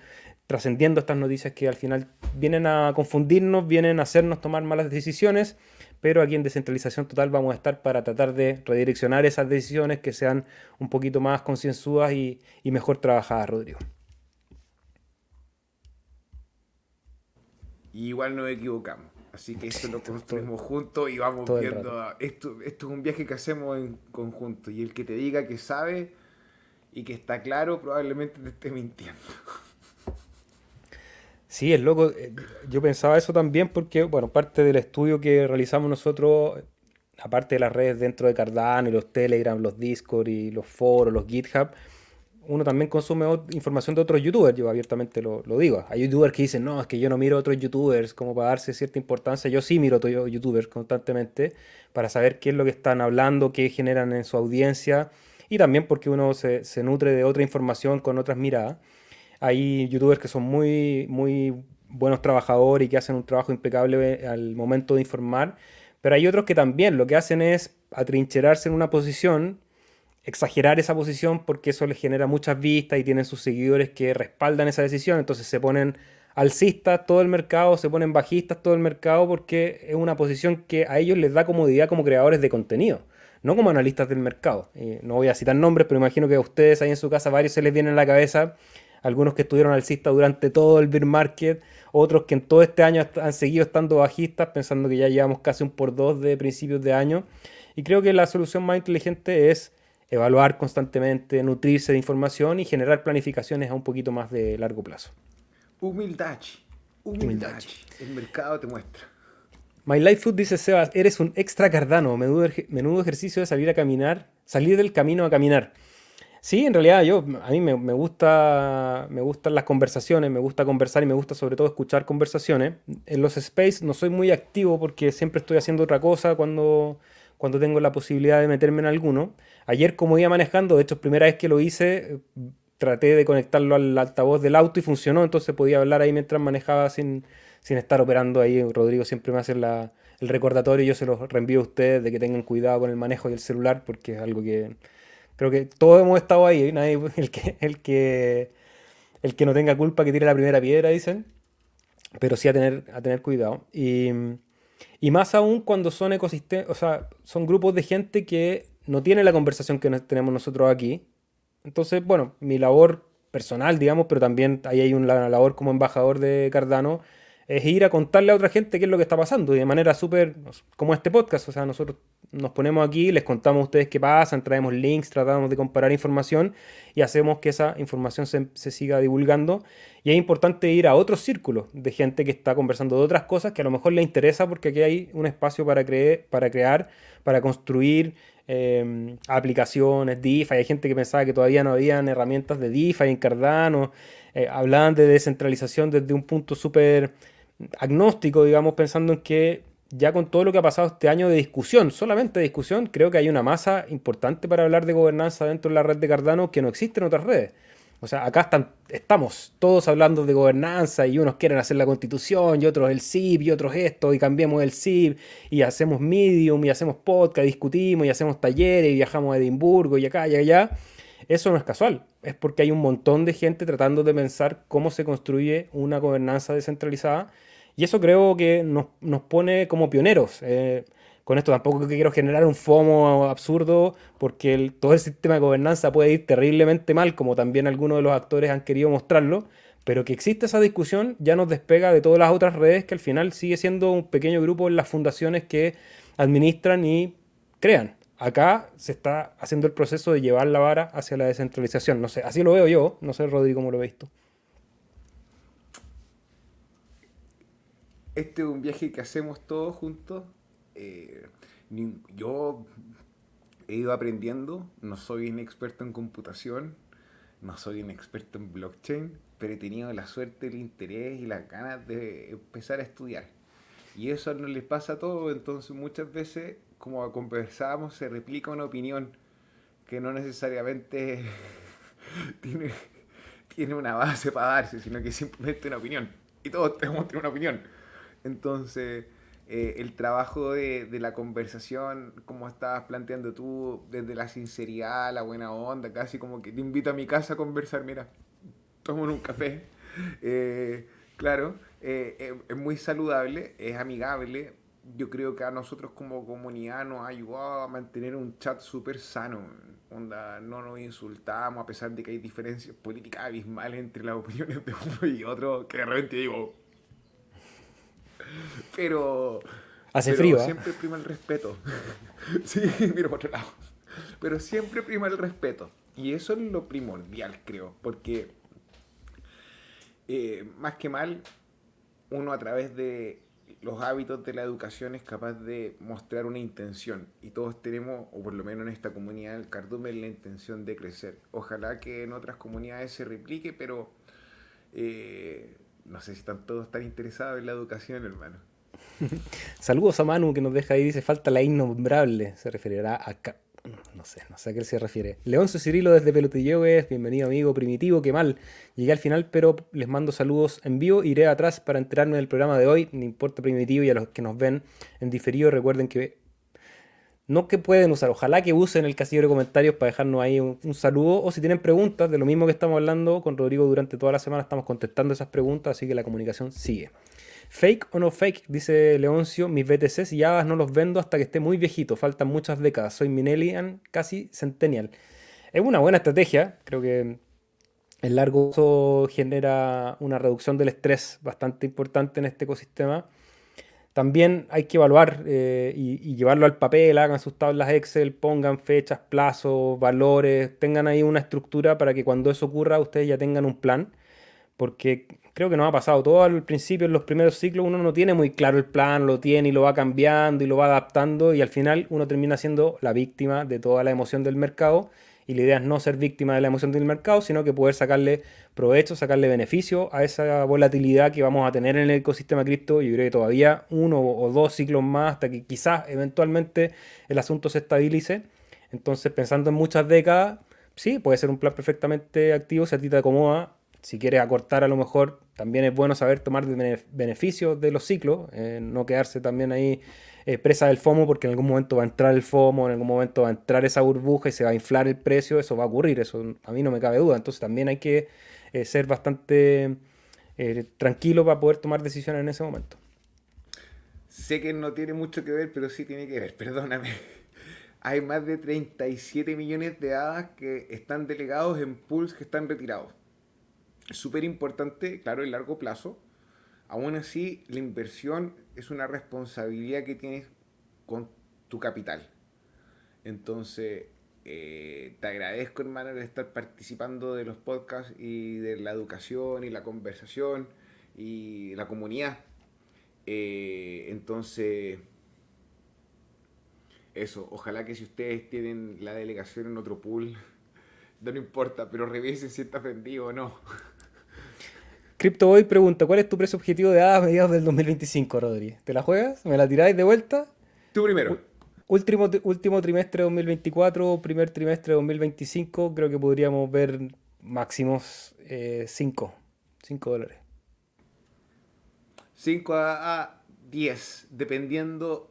Speaker 1: trascendiendo estas noticias que al final vienen a confundirnos, vienen a hacernos tomar malas decisiones, pero aquí en descentralización total vamos a estar para tratar de redireccionar esas decisiones que sean un poquito más concienzudas y, mejor trabajadas, Rodrigo.
Speaker 2: igual nos equivocamos. Así que esto lo construimos juntos y vamos viendo. Esto, esto es un viaje que hacemos en conjunto. Y el que te diga que sabe y que está claro, probablemente te esté mintiendo.
Speaker 1: Sí, es loco. Eh, yo pensaba eso también porque, bueno, parte del estudio que realizamos nosotros, aparte de las redes dentro de Cardano y los Telegram, los Discord y los foros, los GitHub, uno también consume información de otros youtubers, yo abiertamente lo, digo. Hay youtubers que dicen, no, es que yo no miro a otros youtubers como para darse cierta importancia. Yo sí miro a otros youtubers constantemente para saber qué es lo que están hablando, qué generan en su audiencia y también porque uno se, se nutre de otra información con otras miradas. Hay youtubers que son muy, muy buenos trabajadores y que hacen un trabajo impecable al momento de informar, pero hay otros que también lo que hacen es atrincherarse en una posición, exagerar esa posición porque eso les genera muchas vistas y tienen sus seguidores que respaldan esa decisión, entonces se ponen alcistas todo el mercado, se ponen bajistas todo el mercado porque es una posición que a ellos les da comodidad como creadores de contenido, no como analistas del mercado. no voy a citar nombres, pero imagino que a ustedes ahí en su casa varios se les viene en la cabeza algunos que estuvieron alcistas durante todo el bear market, otros que en todo este año han seguido estando bajistas, pensando que ya llevamos casi un por dos de principios de año. Y creo que la solución más inteligente es evaluar constantemente, nutrirse de información y generar planificaciones a un poquito más de largo plazo.
Speaker 2: Humildad. Humildad. El mercado te muestra.
Speaker 1: My Life Food dice Sebas, eres un extra cardano, menudo, menudo ejercicio de salir a caminar, salir del camino a caminar. Sí, en realidad yo, a mí me, gusta, me gustan las conversaciones, me gusta conversar y me gusta sobre todo escuchar conversaciones. En los space no soy muy activo porque siempre estoy haciendo otra cosa cuando, cuando tengo la posibilidad de meterme en alguno. Ayer como iba manejando, de hecho primera vez que lo hice, traté de conectarlo al altavoz del auto y funcionó, entonces podía hablar ahí mientras manejaba sin, sin estar operando ahí. Rodrigo siempre me hace la, el recordatorio y yo se lo reenvío a ustedes de que tengan cuidado con el manejo del celular porque es algo que Creo que todos hemos estado ahí, nadie, el, que, el, que, el que no tenga culpa que tire la primera piedra, dicen. Pero sí a tener, a tener cuidado. Y, y más aún cuando son ecosistemas, o sea, son grupos de gente que no tiene la conversación que tenemos nosotros aquí. Entonces, bueno, mi labor personal, digamos, pero también ahí hay una labor como embajador de Cardano, es ir a contarle a otra gente qué es lo que está pasando y de manera súper, como este podcast, o sea, nosotros nos ponemos aquí, les contamos a ustedes qué pasa, traemos links, tratamos de comparar información y hacemos que esa información se, siga divulgando. Y es importante ir a otros círculos de gente que está conversando de otras cosas que a lo mejor le interesa porque aquí hay un espacio para, creer, para crear, para construir em, aplicaciones, DeFi. Hay gente que pensaba que todavía no habían herramientas de DeFi en Cardano. Eh, hablaban de descentralización desde un punto súper agnóstico, digamos, pensando en que ya con todo lo que ha pasado este año de discusión, solamente de discusión, creo que hay una masa importante para hablar de gobernanza dentro de la red de Cardano que no existe en otras redes. O sea, acá están, estamos todos hablando de gobernanza y unos quieren hacer la constitución y otros el CIP y otros esto y cambiamos el CIP y hacemos medium y hacemos podcast, discutimos y hacemos talleres y viajamos a Edimburgo y acá y allá. Eso no es casual, es porque hay un montón de gente tratando de pensar cómo se construye una gobernanza descentralizada y eso creo que nos, pone como pioneros. Eh, con esto tampoco quiero generar un FOMO absurdo, porque todo el sistema de gobernanza puede ir terriblemente mal, como también algunos de los actores han querido mostrarlo. Pero que existe esa discusión ya nos despega de todas las otras redes que al final sigue siendo un pequeño grupo en las fundaciones que administran y crean. Acá se está haciendo el proceso de llevar la vara hacia la descentralización. No sé, así lo veo yo. No sé, Rodrigo, cómo lo ves tú.
Speaker 2: Este es un viaje que hacemos todos juntos. Eh, yo he ido aprendiendo, no soy un experto en computación, no soy un experto en blockchain, pero he tenido la suerte, el interés y las ganas de empezar a estudiar. Y eso no les pasa a todos, entonces muchas veces, como conversábamos, se replica una opinión que no necesariamente tiene, tiene una base para darse, sino que simplemente una opinión. Y todos tenemos una opinión. Entonces, eh, el trabajo de, la conversación, como estabas planteando tú, desde la sinceridad, la buena onda, casi como que te invito a mi casa a conversar, mira, tomo un café. Eh, claro, eh, es muy saludable, es amigable. Yo creo que a nosotros como comunidad nos ha ayudado a mantener un chat súper sano. Onda, no nos insultamos a pesar de que hay diferencias políticas abismales entre las opiniones de uno y otro, que de repente digo, pero.
Speaker 1: Hace frío.
Speaker 2: ¿eh? Siempre prima el respeto. sí, miro por otro lado. Pero siempre prima el respeto. Y eso es lo primordial, creo. Porque, eh, más que mal, uno a través de los hábitos de la educación es capaz de mostrar una intención. Y todos tenemos, o por lo menos en esta comunidad del cardumen, la intención de crecer. Ojalá que en otras comunidades se replique, pero. Eh, no sé si están todos tan interesados en la educación, hermano.
Speaker 1: Saludos a Manu que nos deja ahí, dice falta la innombrable. Se referirá a... No sé, no sé a qué se refiere. Leoncio Cirilo desde Pelotillogues, bienvenido amigo primitivo, qué mal. Llegué al final, pero les mando saludos en vivo. Iré atrás para enterarme del programa de hoy, no importa primitivo, y a los que nos ven en diferido, recuerden que no que pueden usar, ojalá que usen el casillero de comentarios para dejarnos ahí un, saludo o si tienen preguntas de lo mismo que estamos hablando con Rodrigo durante toda la semana, estamos contestando esas preguntas, así que la comunicación sigue. Fake o no fake, dice Leoncio, mis BTCs y no los vendo hasta que esté muy viejito, faltan muchas décadas, soy Minelian, casi centennial. Es una buena estrategia, creo que el largo uso genera una reducción del estrés bastante importante en este ecosistema también hay que evaluar eh, y, llevarlo al papel, hagan sus tablas Excel, pongan fechas, plazos, valores, tengan ahí una estructura para que cuando eso ocurra ustedes ya tengan un plan, porque creo que nos ha pasado todo al principio, en los primeros ciclos, uno no tiene muy claro el plan, lo tiene y lo va cambiando y lo va adaptando y al final uno termina siendo la víctima de toda la emoción del mercado y la idea es no ser víctima de la emoción del mercado, sino que poder sacarle provecho, sacarle beneficio a esa volatilidad que vamos a tener en el ecosistema cripto. Yo creo que todavía uno o dos ciclos más hasta que quizás eventualmente el asunto se estabilice. Entonces, pensando en muchas décadas, sí, puede ser un plan perfectamente activo si a ti te acomoda. Si quieres acortar, a lo mejor también es bueno saber tomar beneficios de los ciclos, eh, no quedarse también ahí presa del FOMO porque en algún momento va a entrar el FOMO, en algún momento va a entrar esa burbuja y se va a inflar el precio, eso va a ocurrir, eso a mí no me cabe duda. Entonces también hay que eh, ser bastante eh, tranquilo para poder tomar decisiones en ese momento.
Speaker 2: Sé que no tiene mucho que ver, pero sí tiene que ver, perdóname. Hay más de 37 millones de hadas que están delegados en pools que están retirados. Es súper importante, claro, en largo plazo. Aún así, la inversión es una responsabilidad que tienes con tu capital. Entonces, eh, te agradezco, hermano, de estar participando de los podcasts y de la educación y la conversación y la comunidad. Eh, entonces, eso, ojalá que si ustedes tienen la delegación en otro pool, no importa, pero revisen si está vendido o no.
Speaker 1: CryptoBoy pregunta, ¿cuál es tu precio objetivo de hadas a mediados del 2025, Rodri? ¿Te la juegas? ¿Me la tiráis de vuelta?
Speaker 2: Tú primero.
Speaker 1: Último, último trimestre de 2024, primer trimestre de 2025, creo que podríamos ver máximos 5. Eh, 5 dólares.
Speaker 2: 5 a 10, dependiendo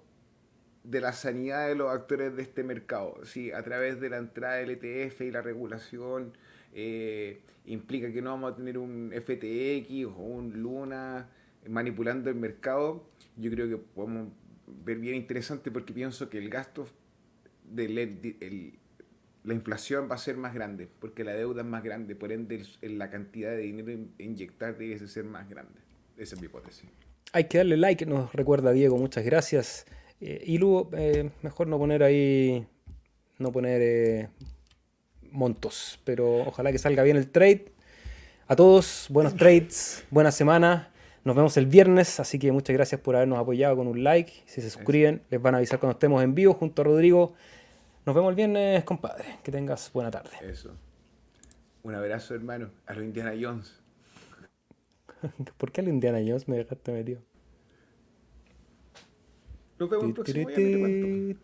Speaker 2: de la sanidad de los actores de este mercado. Sí, a través de la entrada del ETF y la regulación eh, implica que no vamos a tener un FTX o un Luna manipulando el mercado, yo creo que podemos ver bien interesante porque pienso que el gasto el, la inflación va a ser más grande, porque la deuda es más grande, por ende la cantidad de dinero inyectar debe ser más grande. Esa es mi hipótesis.
Speaker 1: Hay que darle like, nos recuerda Diego, muchas gracias. Eh, y luego, eh, mejor no poner ahí, no poner montos, pero ojalá que salga bien el trade. A todos, buenos trades, buena semana. Nos vemos el viernes, así que muchas gracias por habernos apoyado con un like. Si se suscriben, les van a avisar cuando estemos en vivo junto a Rodrigo. Nos vemos el viernes, compadre. Que tengas buena tarde.
Speaker 2: Eso. Un abrazo, hermano, a los Indiana Jones.
Speaker 1: ¿Por qué a los Indiana Jones me dejaste metido?
Speaker 2: Nos vemos el próximo día,